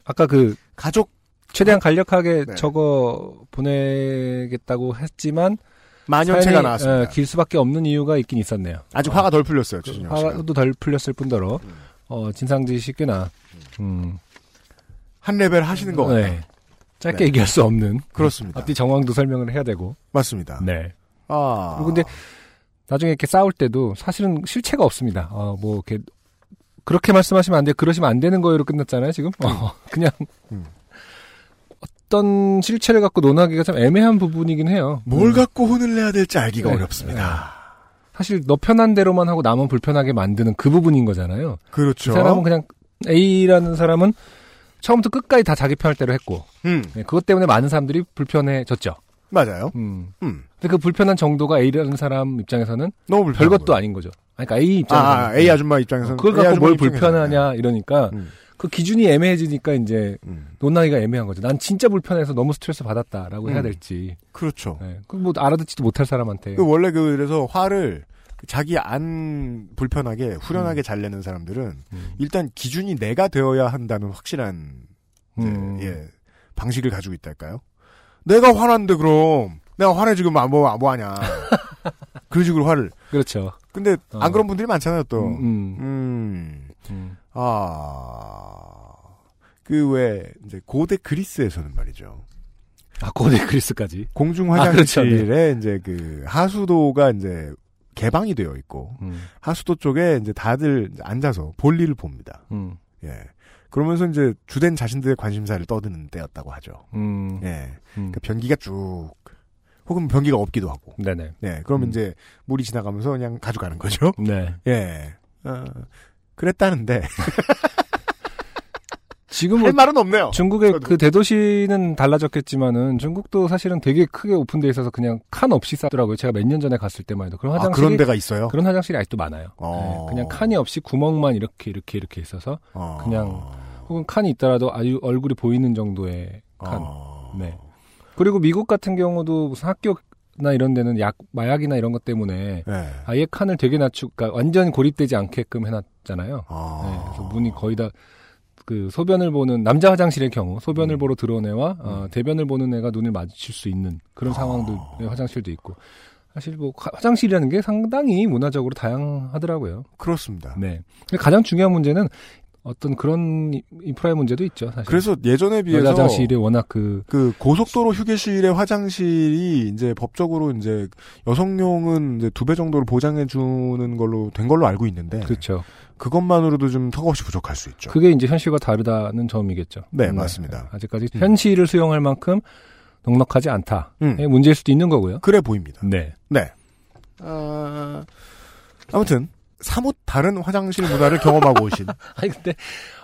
아까 그 가족 최대한 간략하게 네. 적어 보내겠다고 했지만 만연체가 나왔습니다. 예, 길 수밖에 없는 이유가 있긴 있었네요. 아직 어, 화가 덜 풀렸어요. 씨가. 화도 덜 풀렸을 뿐더러 어, 진상짓이 꽤나 음, 한 레벨 하시는 거 같아요. 네. 짧게 네. 얘기할 수 없는 그렇습니다. 앞뒤 정황도 설명을 해야 되고 맞습니다. 네. 아. 그리고 근데 나중에 이렇게 싸울 때도 사실은 실체가 없습니다. 어, 뭐 이렇게 그렇게 말씀하시면 안 돼. 그러시면 안 되는 거예로 끝났잖아요, 지금. 어, 그냥 음. 어떤 실체를 갖고 논하기가 참 애매한 부분이긴 해요. 뭘 음. 갖고 혼을 내야 될지 알기가 네. 어렵습니다. 사실 너 편한 대로만 하고 남은 불편하게 만드는 그 부분인 거잖아요. 그렇죠. 그 사람은 그냥 A라는 사람은 처음부터 끝까지 다 자기 편할 대로 했고 음, 네, 그것 때문에 많은 사람들이 불편해졌죠. 맞아요. 음. 음, 근데 그 불편한 정도가 A라는 사람 입장에서는 너무 별것도 거예요. 아닌 거죠. 그러니까 A 입장에서 아, 아, A 아줌마 입장에서는 그걸 갖고 뭘. 불편하냐 이러니까 음, 그 기준이 애매해지니까 이제 음. 논하기가 애매한 거죠. 난 진짜 불편해서 너무 스트레스 받았다라고 해야 음. 될지. 그렇죠. 네. 그뭐 알아듣지도 못할 사람한테. 그 원래 그 그래서 화를 자기 안 불편하게 후련하게 잘 내는 사람들은 음. 일단 기준이 내가 되어야 한다는 확실한 음. 예 방식을 가지고 있달까요? 내가 화났는데 그럼 내가 화내 지금 아, 뭐, 아, 뭐 하냐 그런 식으로 화를 그렇죠. 근데 어. 안 그런 분들이 많잖아요 또 음, 음, 음. 음. 아, 그 왜 이제 고대 그리스에서는 말이죠. 아, 고대 그리스까지. 공중 아, 화장실에 그렇죠. 이제 그 하수도가 이제 개방이 되어 있고 음, 하수도 쪽에 이제 다들 앉아서 볼일을 봅니다. 음, 예. 그러면서 이제 주된 자신들의 관심사를 떠드는 때였다고 하죠. 음, 예. 음. 그러니까 변기가 쭉 혹은 변기가 없기도 하고. 네네. 예. 그러면 음. 이제 물이 지나가면서 그냥 가져가는 거죠. 네. 예. 어, 그랬다는데 지금 할뭐 말은 없네요. 중국의 저도. 그 대도시는 달라졌겠지만은 중국도 사실은 되게 크게 오픈돼 있어서 그냥 칸 없이 싸더라고요. 제가 몇 년 전에 갔을 때만 해도 그런 아, 화장실이 그런 데가 있어요. 그런 화장실이 아직도 많아요. 어. 네, 그냥 칸이 없이 구멍만 이렇게 이렇게 이렇게 있어서 어. 그냥 혹은 칸이 있더라도 아주 얼굴이 보이는 정도의 칸. 어. 네. 그리고 미국 같은 경우도 무슨 학교 나 이런 데는 약 마약이나 이런 것 때문에 네. 아예 칸을 되게 낮추고 그러니까 완전 고립되지 않게끔 해놨잖아요. 아. 네, 그래서 문이 거의 다 그 소변을 보는 남자 화장실의 경우 소변을 음. 보러 들어온 애와 어, 대변을 보는 애가 눈을 마주칠 수 있는 그런 아. 상황들의 화장실도 있고 사실 뭐 화- 화장실이라는 게 상당히 문화적으로 다양하더라고요. 그렇습니다. 네. 가장 중요한 문제는 어떤 그런 이- 인프라의 문제도 있죠. 사실. 그래서 예전에 비해서 화장실이 워낙 그 그 고속도로 휴게실의 화장실이 이제 법적으로 이제 여성용은 이제 두 배 정도를 보장해 주는 걸로 된 걸로 알고 있는데 그렇죠. 그것만으로도 좀 턱없이 부족할 수 있죠. 그게 이제 현실과 다르다는 점이겠죠. 네, 맞습니다. 아직까지 음. 현실을 수용할 만큼 넉넉하지 않다의 음. 문제일 수도 있는 거고요. 그래 보입니다. 네. 네. 아, 아무튼 사뭇 다른 화장실 문화를 경험하고 오신 아니 근데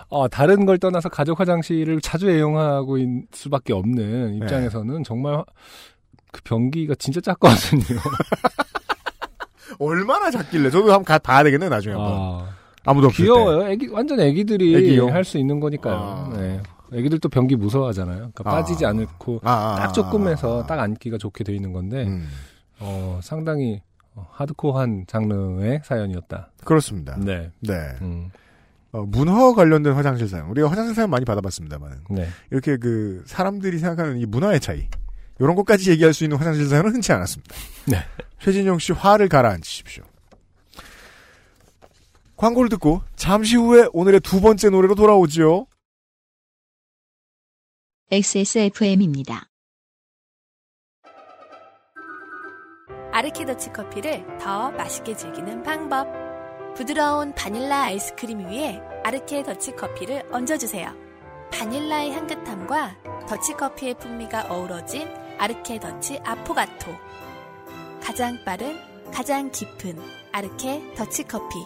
어, 다른 걸 떠나서 가족 화장실을 자주 애용하고 있을 수밖에 네. 없는 입장에서는 정말 화- 그 변기가 진짜 작거든요. 얼마나 작길래 저도 한번 가, 봐야 되겠네 나중에 한번 아, 아무도 없을 때. 귀여워요. 애기 완전 애기들이? 할 수 있는 거니까요. 아. 네. 애기들도 변기 무서워하잖아요. 그러니까 아. 빠지지 않고 아, 아, 딱 조금해서 아, 딱 앉기가 좋게 돼 있는 건데 음, 어, 상당히 어, 하드코어한 장르의 사연이었다. 그렇습니다. 네. 네. 음, 어, 문화와 관련된 화장실 사연. 우리가 화장실 사연 많이 받아봤습니다만 네. 이렇게 그 사람들이 생각하는 이 문화의 차이 이런 것까지 얘기할 수 있는 화장실 사연은 흔치 않았습니다. 네. 최진영 씨 화를 가라앉히십시오. 광고를 듣고 잠시 후에 오늘의 두 번째 노래로 돌아오지요. XSFM입니다. 아르케더치 커피를 더 맛있게 즐기는 방법. 부드러운 바닐라 아이스크림 위에 아르케 더치 커피를 얹어주세요. 바닐라의 향긋함과 더치 커피의 풍미가 어우러진 아르케 더치 아포가토. 가장 빠른, 가장 깊은 아르케 더치 커피.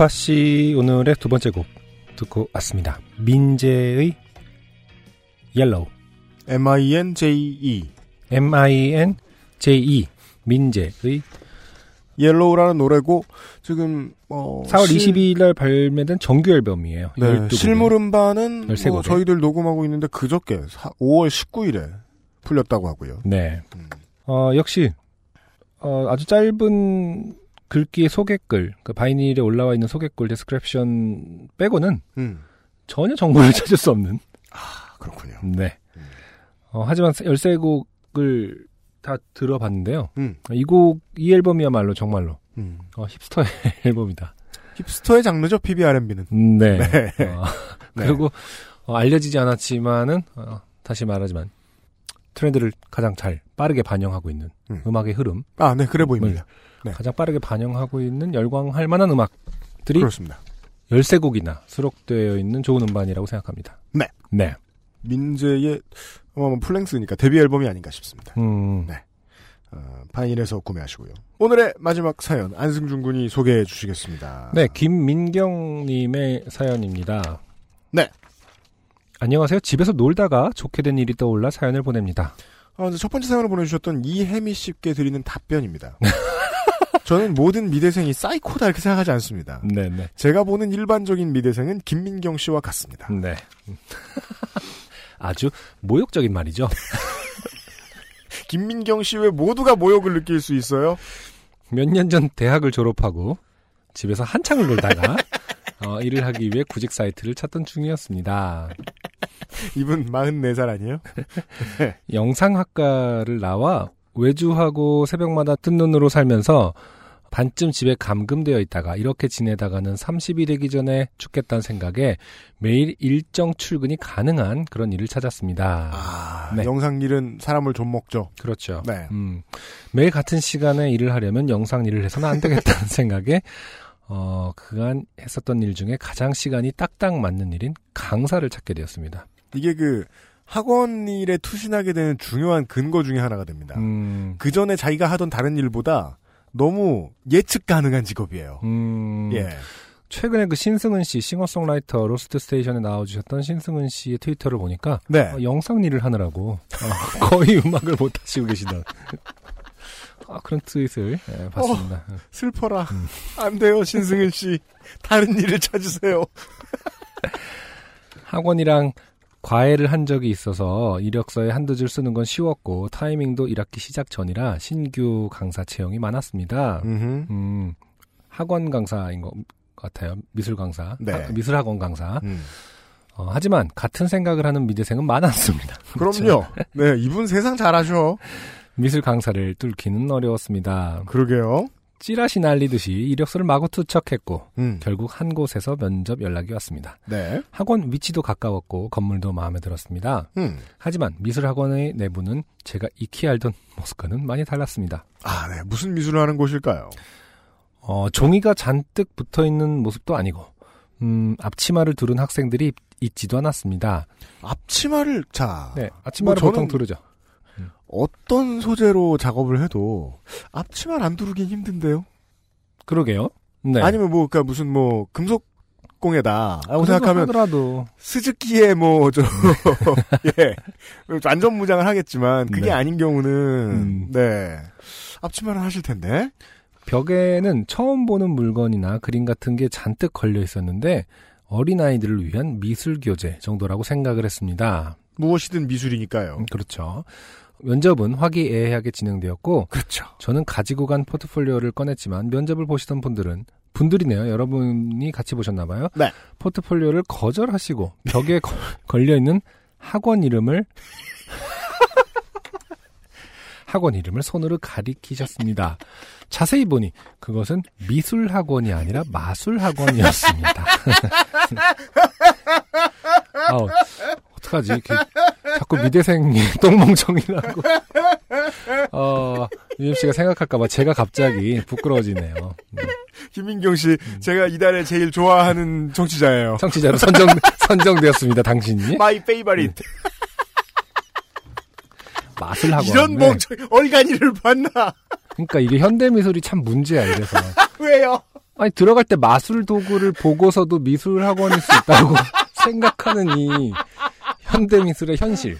유파 씨 오늘의 두 번째 곡 듣고 왔습니다. 민재의 Yellow. M-I-N-J-E. M-I-N-J-E. 민재의 Yellow라는 노래고 지금 어 4월 실- 22일 날 발매된 정규 앨범이에요. 네, 12곡. 실물 음반은 13 뭐. 저희들 녹음하고 있는데 그저께 사- 5월 19일에 풀렸다고 하고요. 네. 음. 어, 역시 어, 아주 짧은 글귀의 소개글, 그 바이닐에 올라와 있는 소개글 description 빼고는 음. 전혀 정보를 찾을 수 없는. 아, 그렇군요. 네. 어, 하지만 13곡을 다 들어봤는데요. 음. 이 곡, 이 앨범이야말로 정말로 음. 어, 힙스터의 앨범이다. 힙스터의 장르죠, PBR&B는. 네. 네. 어, 네. 그리고 어, 알려지지 않았지만은 어, 다시 말하지만 트렌드를 가장 잘 빠르게 반영하고 있는 음. 음. 악의 흐름 아, 네, 그래 보입니다. 네. 가장 빠르게 반영하고 있는 열광할 만한 음악들이 그렇습니다. 13곡이나 수록되어 있는 좋은 음반이라고 생각합니다. 네. 네. 민재의 어, 플랭스니까 데뷔 앨범이 아닌가 싶습니다. 음, 네. 어, 파인일에서 구매하시고요. 오늘의 마지막 사연 안승준 군이 소개해 주시겠습니다. 네, 김민경 님의 사연입니다. 네. 안녕하세요. 집에서 놀다가 좋게 된 일이 떠올라 사연을 보냅니다. 아, 첫 번째 사연을 보내주셨던 이혜미 씨께 드리는 답변입니다. 저는 모든 미대생이 사이코다 이렇게 생각하지 않습니다. 네네. 제가 보는 일반적인 미대생은 김민경 씨와 같습니다. 네. 아주 모욕적인 말이죠. 김민경 씨외 모두가 모욕을 느낄 수 있어요. 몇 년 전 대학을 졸업하고 집에서 한창을 놀다가 어, 일을 하기 위해 구직 사이트를 찾던 중이었습니다. 이분 44살 아니에요? 영상학과를 나와 외주하고 새벽마다 뜬 눈으로 살면서 반쯤 집에 감금되어 있다가 이렇게 지내다가는 30이 되기 전에 죽겠다는 생각에 매일 일정 출근이 가능한 그런 일을 찾았습니다. 아, 네. 영상 일은 사람을 좀 먹죠. 그렇죠. 네. 음, 매일 같은 시간에 일을 하려면 영상 일을 해서는 안 되겠다는 생각에 어, 그간 했었던 일 중에 가장 시간이 딱딱 맞는 일인 강사를 찾게 되었습니다. 이게 그 학원 일에 투신하게 되는 중요한 근거 중에 하나가 됩니다. 음, 그 전에 자기가 하던 다른 일보다 너무 예측 가능한 직업이에요. 음, 예. 최근에 그 신승은 씨 싱어송라이터 로스트 스테이션에 나와주셨던 신승은 씨의 트위터를 보니까 네. 어, 영상 일을 하느라고 어, 거의 음악을 못 하시고 계시던 아, 그런 트윗을 예, 봤습니다. 슬퍼라. 음. 안 돼요, 신승은 씨. 다른 일을 찾으세요. 학원이랑 과외를 한 적이 있어서 이력서에 한두 줄 쓰는 건 쉬웠고 타이밍도 1학기 시작 전이라 신규 강사 채용이 많았습니다. 음흠. 음, 학원 강사인 것 같아요. 미술 강사. 네. 학- 미술 학원 강사. 음. 어, 하지만 같은 생각을 하는 미대생은 많았습니다. 그럼요. 네, 이분 세상 잘하셔. 미술 강사를 뚫기는 어려웠습니다. 그러게요. 찌라시 날리듯이 이력서를 마구 투척했고 음. 결국 한 곳에서 면접 연락이 왔습니다. 네. 학원 위치도 가까웠고 건물도 마음에 들었습니다. 음. 하지만 미술학원의 내부는 제가 익히 알던 모습과는 많이 달랐습니다. 아, 네. 무슨 미술을 하는 곳일까요? 어, 종이가 잔뜩 붙어 있는 모습도 아니고 음, 앞치마를 두른 학생들이 있- 있지도 않았습니다. 앞치마를 자 네, 앞치마를 뭐 보통 저는- 두르죠. 어떤 소재로 작업을 해도 앞치마를 안 두르긴 힘든데요. 그러게요. 네. 아니면 뭐 그러니까 무슨 뭐 금속 공예다라고 그래도 생각하면 하더라도 스즈키에 뭐저 예. 안전 무장을 하겠지만 그게 네. 아닌 경우는 음. 네. 앞치마를 하실 텐데. 벽에는 처음 보는 물건이나 그림 같은 게 잔뜩 걸려 있었는데 어린아이들을 위한 미술 교재 정도라고 생각을 했습니다. 무엇이든 미술이니까요. 음, 그렇죠. 면접은 화기애애하게 진행되었고 그렇죠. 저는 가지고 간 포트폴리오를 꺼냈지만 면접을 보시던 분들은 분들이네요. 여러분이 같이 보셨나 봐요. 네. 포트폴리오를 거절하시고 벽에 거- 걸려 있는 학원 이름을 학원 이름을 손으로 가리키셨습니다. 자세히 보니 그것은 미술 학원이 아니라 마술 학원이었습니다. 아우, 어떡하지? 이렇게 자꾸 미대생이 똥멍청이라고. 어, UMC가 생각할까봐 제가 갑자기 부끄러워지네요. 음. 김민경 씨, 제가 이달에 제일 좋아하는 청취자예요. 청취자로 선정, 선정되었습니다, 당신이. my favorite. 마술 학원. 이런 네. 멍청 얼간이를 봤나? 그러니까 이게 현대 미술이 참 문제야, 이래서. 왜요? 아니, 들어갈 때 마술 도구를 보고서도 미술 학원일 수 있다고 생각하는 이 현대미술의 현실.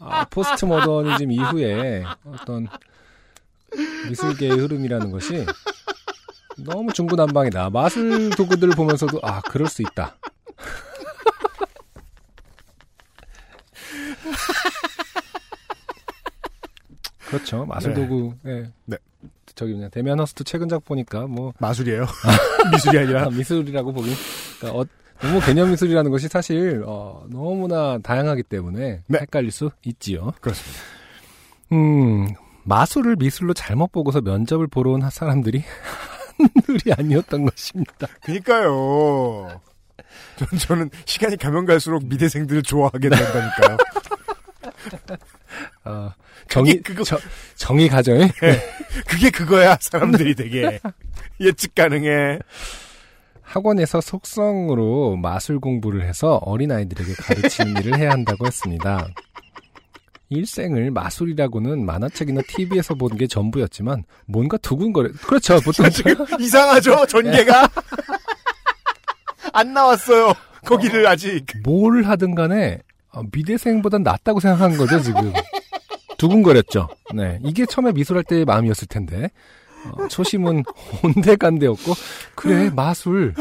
아, 포스트 모더니즘 이후에 어떤 미술계의 흐름이라는 것이 너무 중구난방이다. 마술 도구들을 보면서도 아, 그럴 수 있다. 그렇죠. 마술 네. 도구. 네. 네. 저기 그냥 데미안 허스트 최근작 보니까 뭐 마술이에요. 미술이 아니라. 아, 미술이라고 보기. 그러니까 어, 너무 개념 미술이라는 것이 사실 어, 너무나 다양하기 때문에 네. 헷갈릴 수 있지요. 그렇습니다. 음, 마술을 미술로 잘못 보고서 면접을 보러 온 사람들이 한둘이 아니었던 것입니다. 그니까요. 전, 저는 시간이 가면 갈수록 미대생들을 좋아하게 된다니까요. 어, 정의 그거- 저- 정의 가정에 그게 그거야, 사람들이 되게. 예측 가능해. 학원에서 속성으로 마술 공부를 해서 어린아이들에게 가르치는 일을 해야 한다고 했습니다. 일생을 마술이라고는 만화책이나 TV에서 본 게 전부였지만 뭔가 두근거려. 그렇죠. 보통 지금 이상하죠, 전개가? 안 나왔어요. 거기를 아직. 뭘 하든 간에 어, 미대생보단 낫다고 생각한 거죠, 지금. 두근거렸죠. 네. 이게 처음에 미술할 때의 마음이었을 텐데. 어, 초심은 온데간데였고, 그래, 마술.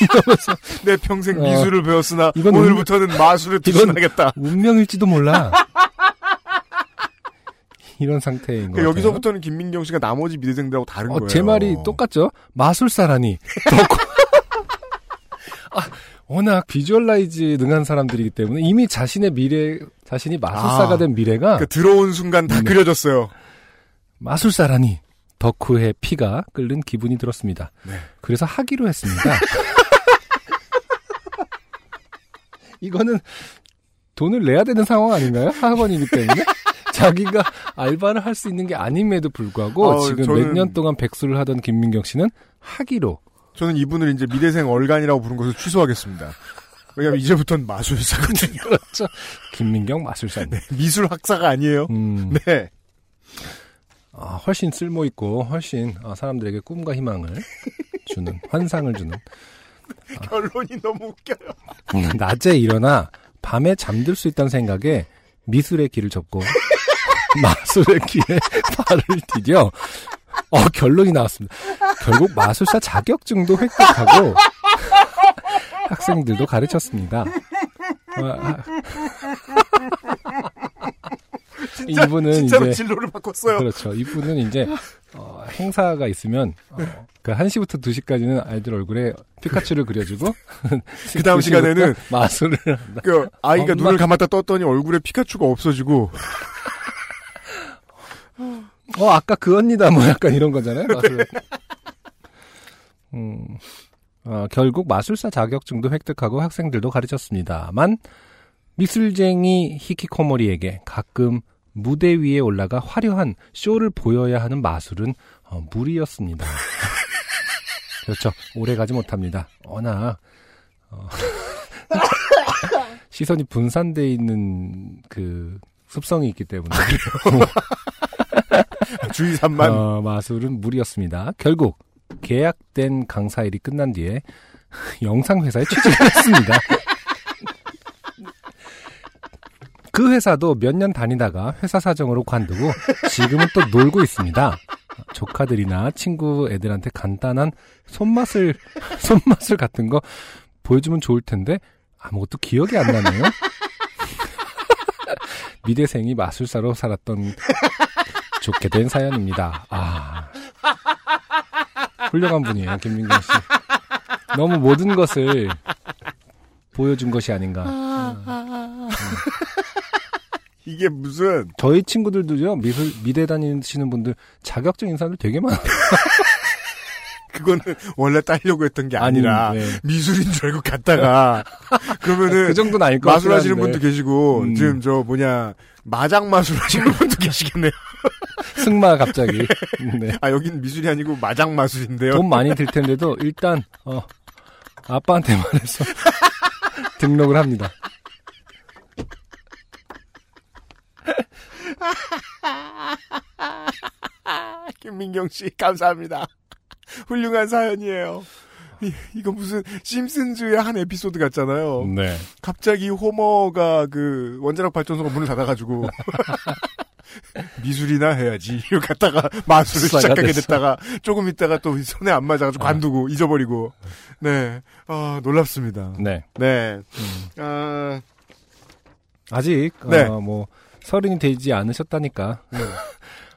이러면서 내 평생 어, 미술을 배웠으나 이건 오늘부터는 마술을 이건 투신하겠다. 운명일지도 몰라. 이런 상태인 거예요. 그러니까 여기서부터는 김민경 씨가 나머지 미대생들하고 다른 어, 거예요. 제 말이 똑같죠? 마술사라니. 아, 워낙 visualize 능한 사람들이기 때문에 이미 자신의 미래, 자신이 마술사가 아, 된 미래가 그 들어온 순간 다 네. 그려졌어요. 마술사라니 덕후의 피가 끓는 기분이 들었습니다. 네. 그래서 하기로 했습니다. 이거는 돈을 내야 되는 상황 아닌가요? 학원이기 때문에 자기가 알바를 할 수 있는 게 아님에도 불구하고 어, 지금 저는- 몇년 동안 백수를 하던 김민경 씨는 하기로 저는 이분을 이제 미대생 얼간이라고 부른 것을 취소하겠습니다. 왜냐면 이제부터는 마술사거든요. 그렇죠. 김민경 마술사. 네. 미술 학사가 아니에요. 음, 네. 아, 훨씬 쓸모 있고 훨씬 아, 사람들에게 꿈과 희망을 주는 환상을 주는 결론이 너무 웃겨요. 낮에 일어나 밤에 잠들 수 있다는 생각에 미술의 길을 접고 마술의 길에 발을 디뎌 어, 결론이 나왔습니다. 결국 마술사 자격증도 획득하고 학생들도 가르쳤습니다. 진짜, 이분은 진짜로 이제 진로를 바꿨어요. 그렇죠. 이분은 이제 어, 행사가 있으면 어, 그 1시부터 2시까지는 아이들 얼굴에 피카츄를 그려주고 그 다음 2시부터 시간에는 마술을 한다. 그 아이가 엄마. 눈을 감았다 떴더니 얼굴에 피카츄가 없어지고 어, 아까 그 언니다, 뭐 약간 이런 거잖아요. 마술. 음, 어, 결국 마술사 자격증도 획득하고 학생들도 가르쳤습니다만, 미술쟁이 히키코모리에게 가끔 무대 위에 올라가 화려한 쇼를 보여야 하는 마술은 어, 무리였습니다. 그렇죠. 오래 가지 못합니다. 워낙 어, 시선이 분산돼 있는 그 습성이 있기 때문에 주의 산만. 어, 마술은 무리였습니다. 결국 계약된 강사일이 끝난 뒤에 영상 회사에 취직을 했습니다. 그 회사도 몇 년 다니다가 회사 사정으로 관두고 지금은 또 놀고 있습니다. 조카들이나 친구 애들한테 간단한 손맛을 손맛을 같은 거 보여주면 좋을 텐데 아무것도 기억이 안 나네요. 미대생이 마술사로 살았던 좋게 된 사연입니다. 아 훌륭한 분이에요 김민경 씨. 너무 모든 것을 보여준 것이 아닌가. 이게 무슨 저희 친구들도요 미술 미대 다니시는 분들 자격증 인사들 되게 많아요. 그거는 원래 따려고 했던 게 아니라 아니, 네. 미술인 줄 알고 갔다가 그러면은 그 정도는 아닐 것 같긴 마술 하시는 한데. 분도 계시고 음. 지금 저 뭐냐 마장 마술 하시는 분도 계시겠네요. 승마 갑자기. 네. 아 여긴 미술이 아니고 마장 마술인데요. 돈 많이 들 텐데도 일단 어 아빠한테 말해서 등록을 합니다. 김민경 씨 감사합니다. 훌륭한 사연이에요. 이, 이거 무슨 심슨즈의 한 에피소드 같잖아요. 네. 갑자기 호머가 그 원자력 발전소가 문을 닫아가지고 미술이나 해야지 이러고 갔다가 마술을 시작하게 됐어. 됐다가 조금 있다가 또 손에 안 맞아가지고 관두고 잊어버리고 네 아, 놀랍습니다. 네. 네. 아, 아직 네. 어, 뭐 서른이 되지 않으셨다니까.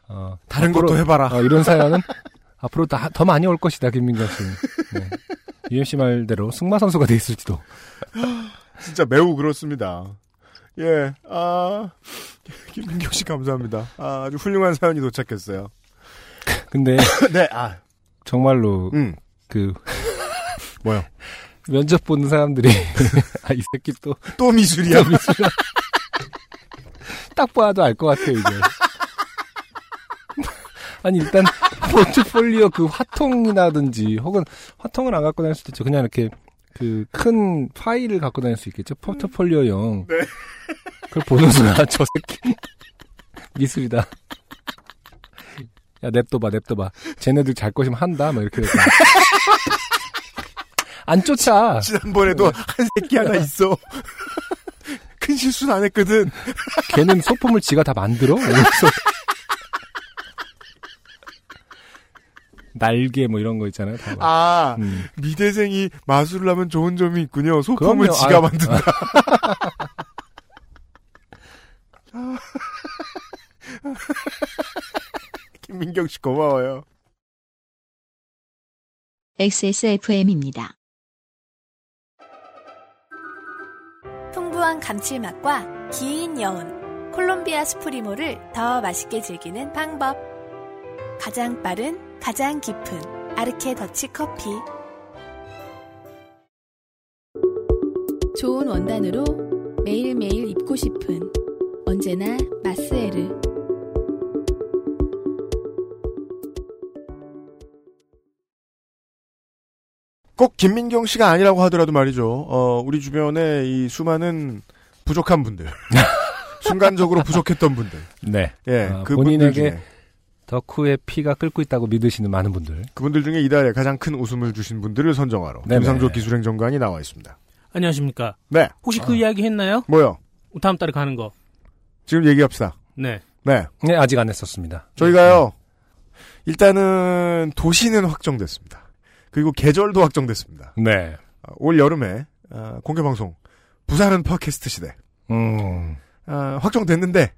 어, 다른 앞으로, 것도 해봐라. 어, 이런 사연은 앞으로 다, 더 많이 올 것이다 김민경 씨. 네. UMC 말대로 승마 선수가 돼 있을지도. 진짜 매우 그렇습니다. 예, 아, 김민경 씨 감사합니다. 아, 아주 훌륭한 사연이 도착했어요. 근데 네, 아, 정말로 음, 그 뭐요? 면접 보는 사람들이 아, 이 새끼 또 또 미술이야. 딱 봐도 알 것 같아요, 이제. 아니, 일단, 포트폴리오 그 화통이라든지, 혹은 화통을 안 갖고 다닐 수도 있죠. 그냥 이렇게, 그, 큰 파일을 갖고 다닐 수 있겠죠. 포트폴리오용. 네. 그걸 보는 순간, 저 새끼. 미술이다. 야, 냅둬 봐, 냅둬 봐. 쟤네들 잘 것이면 한다, 막 이렇게 됐다. 안 쫓아. 지난번에도 한 새끼 하나 있어. 큰 실수는 안 했거든. 걔는 소품을 지가 다 만들어? 이러면서. 날개 뭐 이런 거 있잖아요. 다 막. 아, 음. 미대생이 마술을 하면 좋은 점이 있군요. 소품을 그럼요. 지가 아, 만든다. 김민경 씨 고마워요. XSFM입니다. 풍부한 감칠맛과 긴 여운, 콜롬비아 스프리모를 더 맛있게 즐기는 방법. 가장 빠른, 가장 깊은 아르케 더치 커피. 좋은 원단으로 매일매일 입고 싶은 언제나 마스에르. 꼭 김민경 씨가 아니라고 하더라도 말이죠. 어, 우리 주변에 이 수많은 부족한 분들. 순간적으로 부족했던 분들. 네. 예, 아, 그 본인에게 덕후의 피가 끓고 있다고 믿으시는 많은 분들. 그분들 중에 이달에 가장 큰 웃음을 주신 분들을 선정하러 네네. 김상조 기술행정관이 나와 있습니다. 안녕하십니까. 네, 혹시 그 이야기 했나요? 뭐요? 다음 달에 가는 거. 지금 얘기합시다. 네. 네, 네, 아직 안 했었습니다. 저희가요. 일단은 도시는 확정됐습니다. 그리고 계절도 확정됐습니다. 네. 아, 올 여름에 아, 공개 방송 부산은 팟캐스트 시대 음. 아, 확정됐는데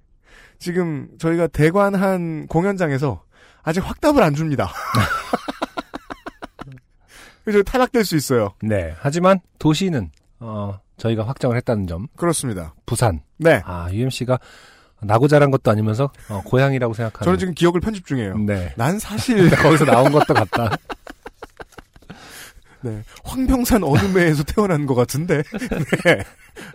지금 저희가 대관 한 공연장에서 아직 확답을 안 줍니다. 그래서 탈락될 수 있어요. 네. 하지만 도시는 어, 저희가 확정을 했다는 점. 그렇습니다. 부산. 네. 아, UMC가 나고 자란 것도 아니면서 어, 고향이라고 생각하는. 저는 지금 기억을 편집 중이에요. 네. 난 사실 거기서 나온 것도 같다. 네. 황병산 어느 매에서 태어난 것 같은데. 네.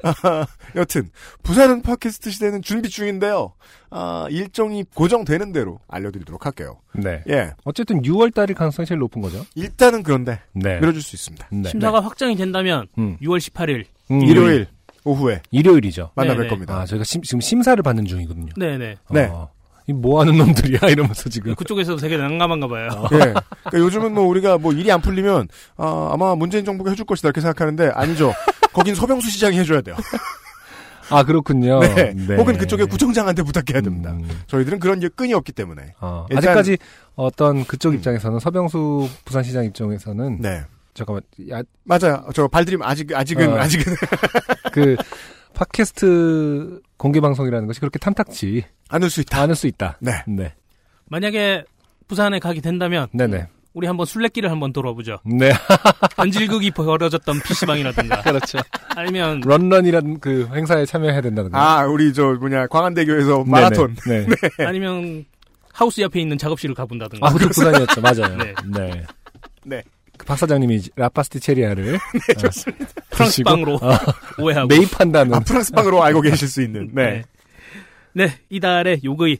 아, 여튼, 부산은 팟캐스트 시대는 준비 중인데요. 아, 일정이 고정되는 대로 알려드리도록 할게요. 네. 예. 어쨌든 6월 달일 가능성이 제일 높은 거죠. 일단은 그런데, 네. 밀어줄 수 있습니다. 네. 심사가 확정이 된다면 음. 6월 18일. 음, 일요일, 오후에 일요일이죠. 만나뵐 네네. 겁니다. 아, 저희가 심, 지금 심사를 받는 중이거든요. 네네. 네. 어, 이 뭐 하는 놈들이야 이러면서 지금. 그쪽에서도 되게 난감한가 봐요. 예. 그러니까 요즘은 뭐 우리가 뭐 일이 안 풀리면, 아, 아마 문재인 정부가 해줄 것이다 이렇게 생각하는데, 아니죠. 거긴 서병수 시장이 해줘야 돼요. 아 그렇군요. 네. 네. 혹은 그쪽에 구청장한테 부탁해야 됩니다. 음, 저희들은 그런 게 끈이 없기 때문에. 어, 일단- 아직까지 어떤 그쪽 음. 입장에서는 서병수 부산시장 입장에서는 네. 잠깐만 야, 맞아요. 저 발드림 아직, 아직은, 어. 아직은 그 팟캐스트 공개 방송이라는 것이 그렇게 탐탁지 않을 수 있다. 않을 수 있다. 네. 네. 만약에 부산에 가게 된다면 네네. 우리 한번 술래길을 한번 돌아보죠. 네. 변질극이 벌어졌던 PC방이라든가 그렇죠. 아니면 런런이라는 그 행사에 참여해야 된다는 거. 아, 우리 저 뭐냐, 광안대교에서 마라톤. 네. 네. 아니면 하우스 옆에 있는 작업실을 가본다든가. 아, 그쪽 부산이었죠. 맞아요. 네. 네. 네. 그 박 사장님이 라파스티 체리아를 네, 좋습니다. 프랑스 빵으로 어, 오해하고. 매입한다는 아, 프랑스 빵으로 알고 계실 수 있는. 네. 네, 이달의 요거이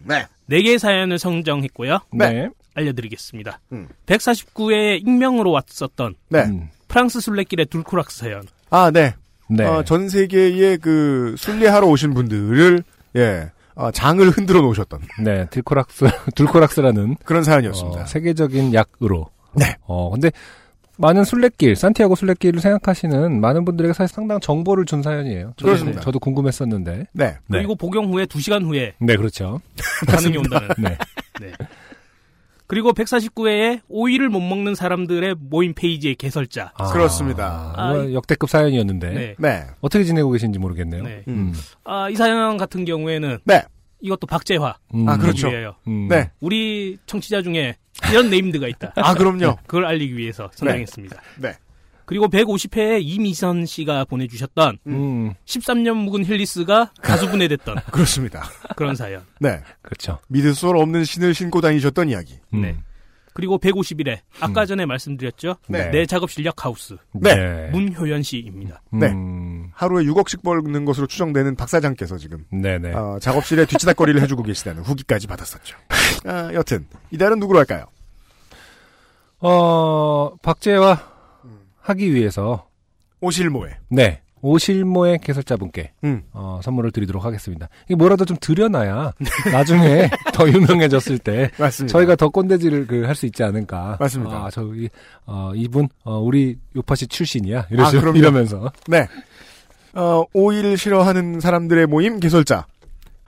네. 4개의 사연을 선정했고요. 네. 알려드리겠습니다. 음. 149회에 익명으로 왔었던 네. 음. 프랑스 술래길의 둘코락스 사연. 아, 네. 네. 어, 전 세계의 그 순례하러 오신 분들을 예. 어, 장을 흔들어 놓으셨던 네. 들코락스 둘코락스라는 그런 사연이었습니다. 어, 세계적인 약으로. 네. 어, 근데 많은 순례길, 산티아고 순례길을 생각하시는 많은 분들에게 사실 상당 정보를 준 사연이에요. 저도, 그렇습니다. 저도 궁금했었는데. 네. 네. 그리고 복용 후에 2시간 후에 네, 그렇죠. 반응이 온다는. 네. 네. 그리고 149회에 오이를 못 먹는 사람들의 모임 페이지의 개설자. 아, 그렇습니다. 정말 역대급 사연이었는데. 네. 네. 어떻게 지내고 계신지 모르겠네요. 네. 음. 아, 이 사연 같은 경우에는 네. 이것도 박재화 음. 아, 그렇죠. 음. 네. 우리 청취자 중에 이런 named가 있다. 아, 그럼요. 그걸 알리기 위해서 선정했습니다. 네. 그리고 150회에 이미선 씨가 보내주셨던 음. 13년 묵은 힐리스가 가수분해 됐던 그렇습니다. 그런 사연. 네. 그렇죠. 믿을 수 없는 신을 신고 다니셨던 이야기. 음. 네. 그리고 151회 아까 전에 말씀드렸죠. 네. 내 작업 실력 하우스 네. 문효연 씨입니다. 네. 음. 하루에 6억씩 벌는 것으로 추정되는 박 사장께서 지금 네네. 어, 작업실에 뒤치다거리를 해주고 계시다는 후기까지 받았었죠. 아, 여튼 이달은 누구로 할까요? 어, 박재화 하기 위해서, 오실모에. 네. 오실모의 개설자분께, 음. 어, 선물을 드리도록 하겠습니다. 이게 뭐라도 좀 드려놔야, 나중에 더 유명해졌을 때, 맞습니다. 저희가 더 꼰대질을 그 할 수 있지 않을까. 맞습니다. 아, 저기, 어, 이분, 어, 우리 요파시 출신이야. 이러시, 아. 이러면서. 네. 어, 오이를 싫어하는 사람들의 모임 개설자.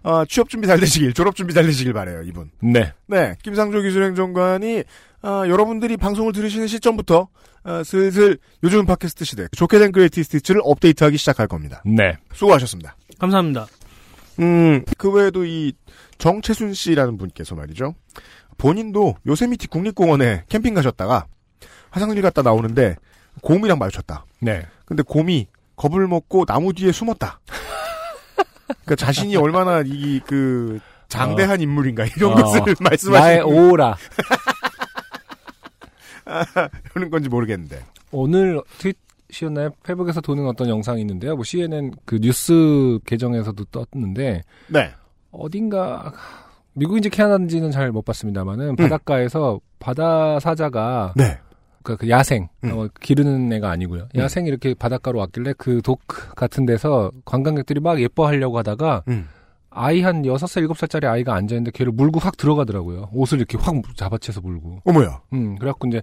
어, 취업 준비 잘 되시길, 졸업 준비 잘 되시길 바래요, 이분. 네. 네, 김상조 기술행정관이 어, 여러분들이 방송을 들으시는 시점부터 어, 슬슬 요즘 팟캐스트 시대 좋게 된 greatest hits를 업데이트하기 시작할 겁니다. 네. 수고하셨습니다. 감사합니다. 음, 그 외에도 이 정채순 씨라는 분께서 말이죠. 본인도 요세미티 국립공원에 캠핑 가셨다가 화장실 갔다 나오는데 곰이랑 마주쳤다. 네. 근데 곰이 겁을 먹고 나무 뒤에 숨었다. 그러니까 자신이 얼마나 이 그 장대한 인물인가 이런 어, 것을 나의 말씀하시는 오라. 그런 건지 모르겠는데. 오늘 트윗이었나요? 페북에서 도는 어떤 영상이 있는데요. 뭐 CNN 그 뉴스 계정에서도 떴는데 네. 어딘가 미국인지 캐나다인지는 잘 못 봤습니다만은 바닷가에서 바다 사자가 네. 그, 그 야생 음. 어, 기르는 애가 아니고요. 야생 이렇게 바닷가로 왔길래 그 독 같은 데서 관광객들이 막 예뻐하려고 하다가 음. 아이 한 6살, 7살짜리 아이가 앉아있는데 걔를 물고 확 들어가더라고요. 옷을 이렇게 확 잡아채서 물고. 어머야. 음, 그래갖고 이제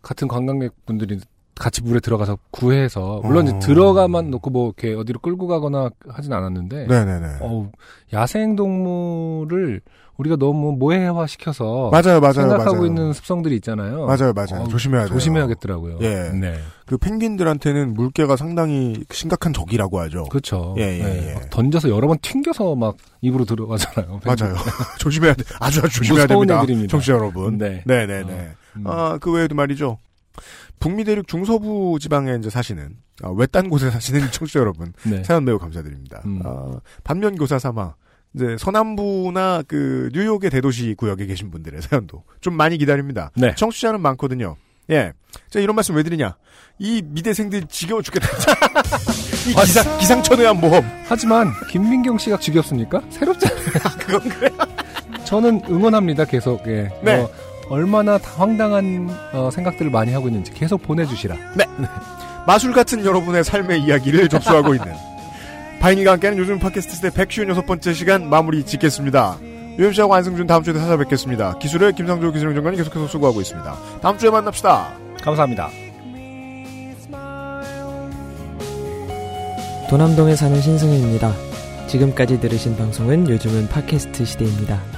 같은 관광객분들이 같이 물에 들어가서 구해서 물론 어. 이제 들어가만 놓고 뭐 이렇게 어디로 끌고 가거나 하진 않았는데 네네네. 어우, 야생 동물을 우리가 너무 모해화 시켜서 맞아요, 맞아요, 생각하고 맞아요. 있는 습성들이 있잖아요. 맞아요, 맞아요. 어우, 조심해야 돼요. 조심해야겠더라고요. 예. 네. 그 펭귄들한테는 물개가 상당히 심각한 적이라고 하죠. 그렇죠. 예, 예, 네. 예. 막 던져서 여러 번 튕겨서 막 입으로 들어가잖아요. 맞아요. 조심해야 돼. 아주 아주 조심해야 됩니다. 애들입니다. 청취자 여러분. 네. 네 네네. 음. 아, 그 외에도 말이죠. 북미 대륙 중서부 지방에 이제 사시는, 아, 외딴 곳에 사시는 청취자 여러분. 네. 사연 매우 감사드립니다. 음. 아, 반면 교사 삼아, 이제 서남부나 그 뉴욕의 대도시 구역에 계신 분들의 사연도 좀 많이 기다립니다. 네. 청취자는 많거든요. 예. 제가 이런 말씀 왜 드리냐. 이 미대생들 지겨워 죽겠다. 이 기상, 기상천외한 모험. 하지만 김민경 씨가 지겹습니까? 새롭잖아요. 그건 그래. 저는 응원합니다. 계속. 예. 네. 어, 얼마나 황당한 어, 생각들을 많이 하고 있는지 계속 보내주시라. 네. 마술 같은 여러분의 삶의 이야기를 접수하고 있는 바인이가 함께하는 요즘 팟캐스트 시대 156번째 시간 마무리 짓겠습니다. 유엠씨하고 안승준 다음 주에 찾아뵙겠습니다. 기술의 김상조 기술행정관이 계속해서 수고하고 있습니다. 다음 주에 만납시다. 감사합니다. 도남동에 사는 신승현입니다. 지금까지 들으신 방송은 요즘은 팟캐스트 시대입니다.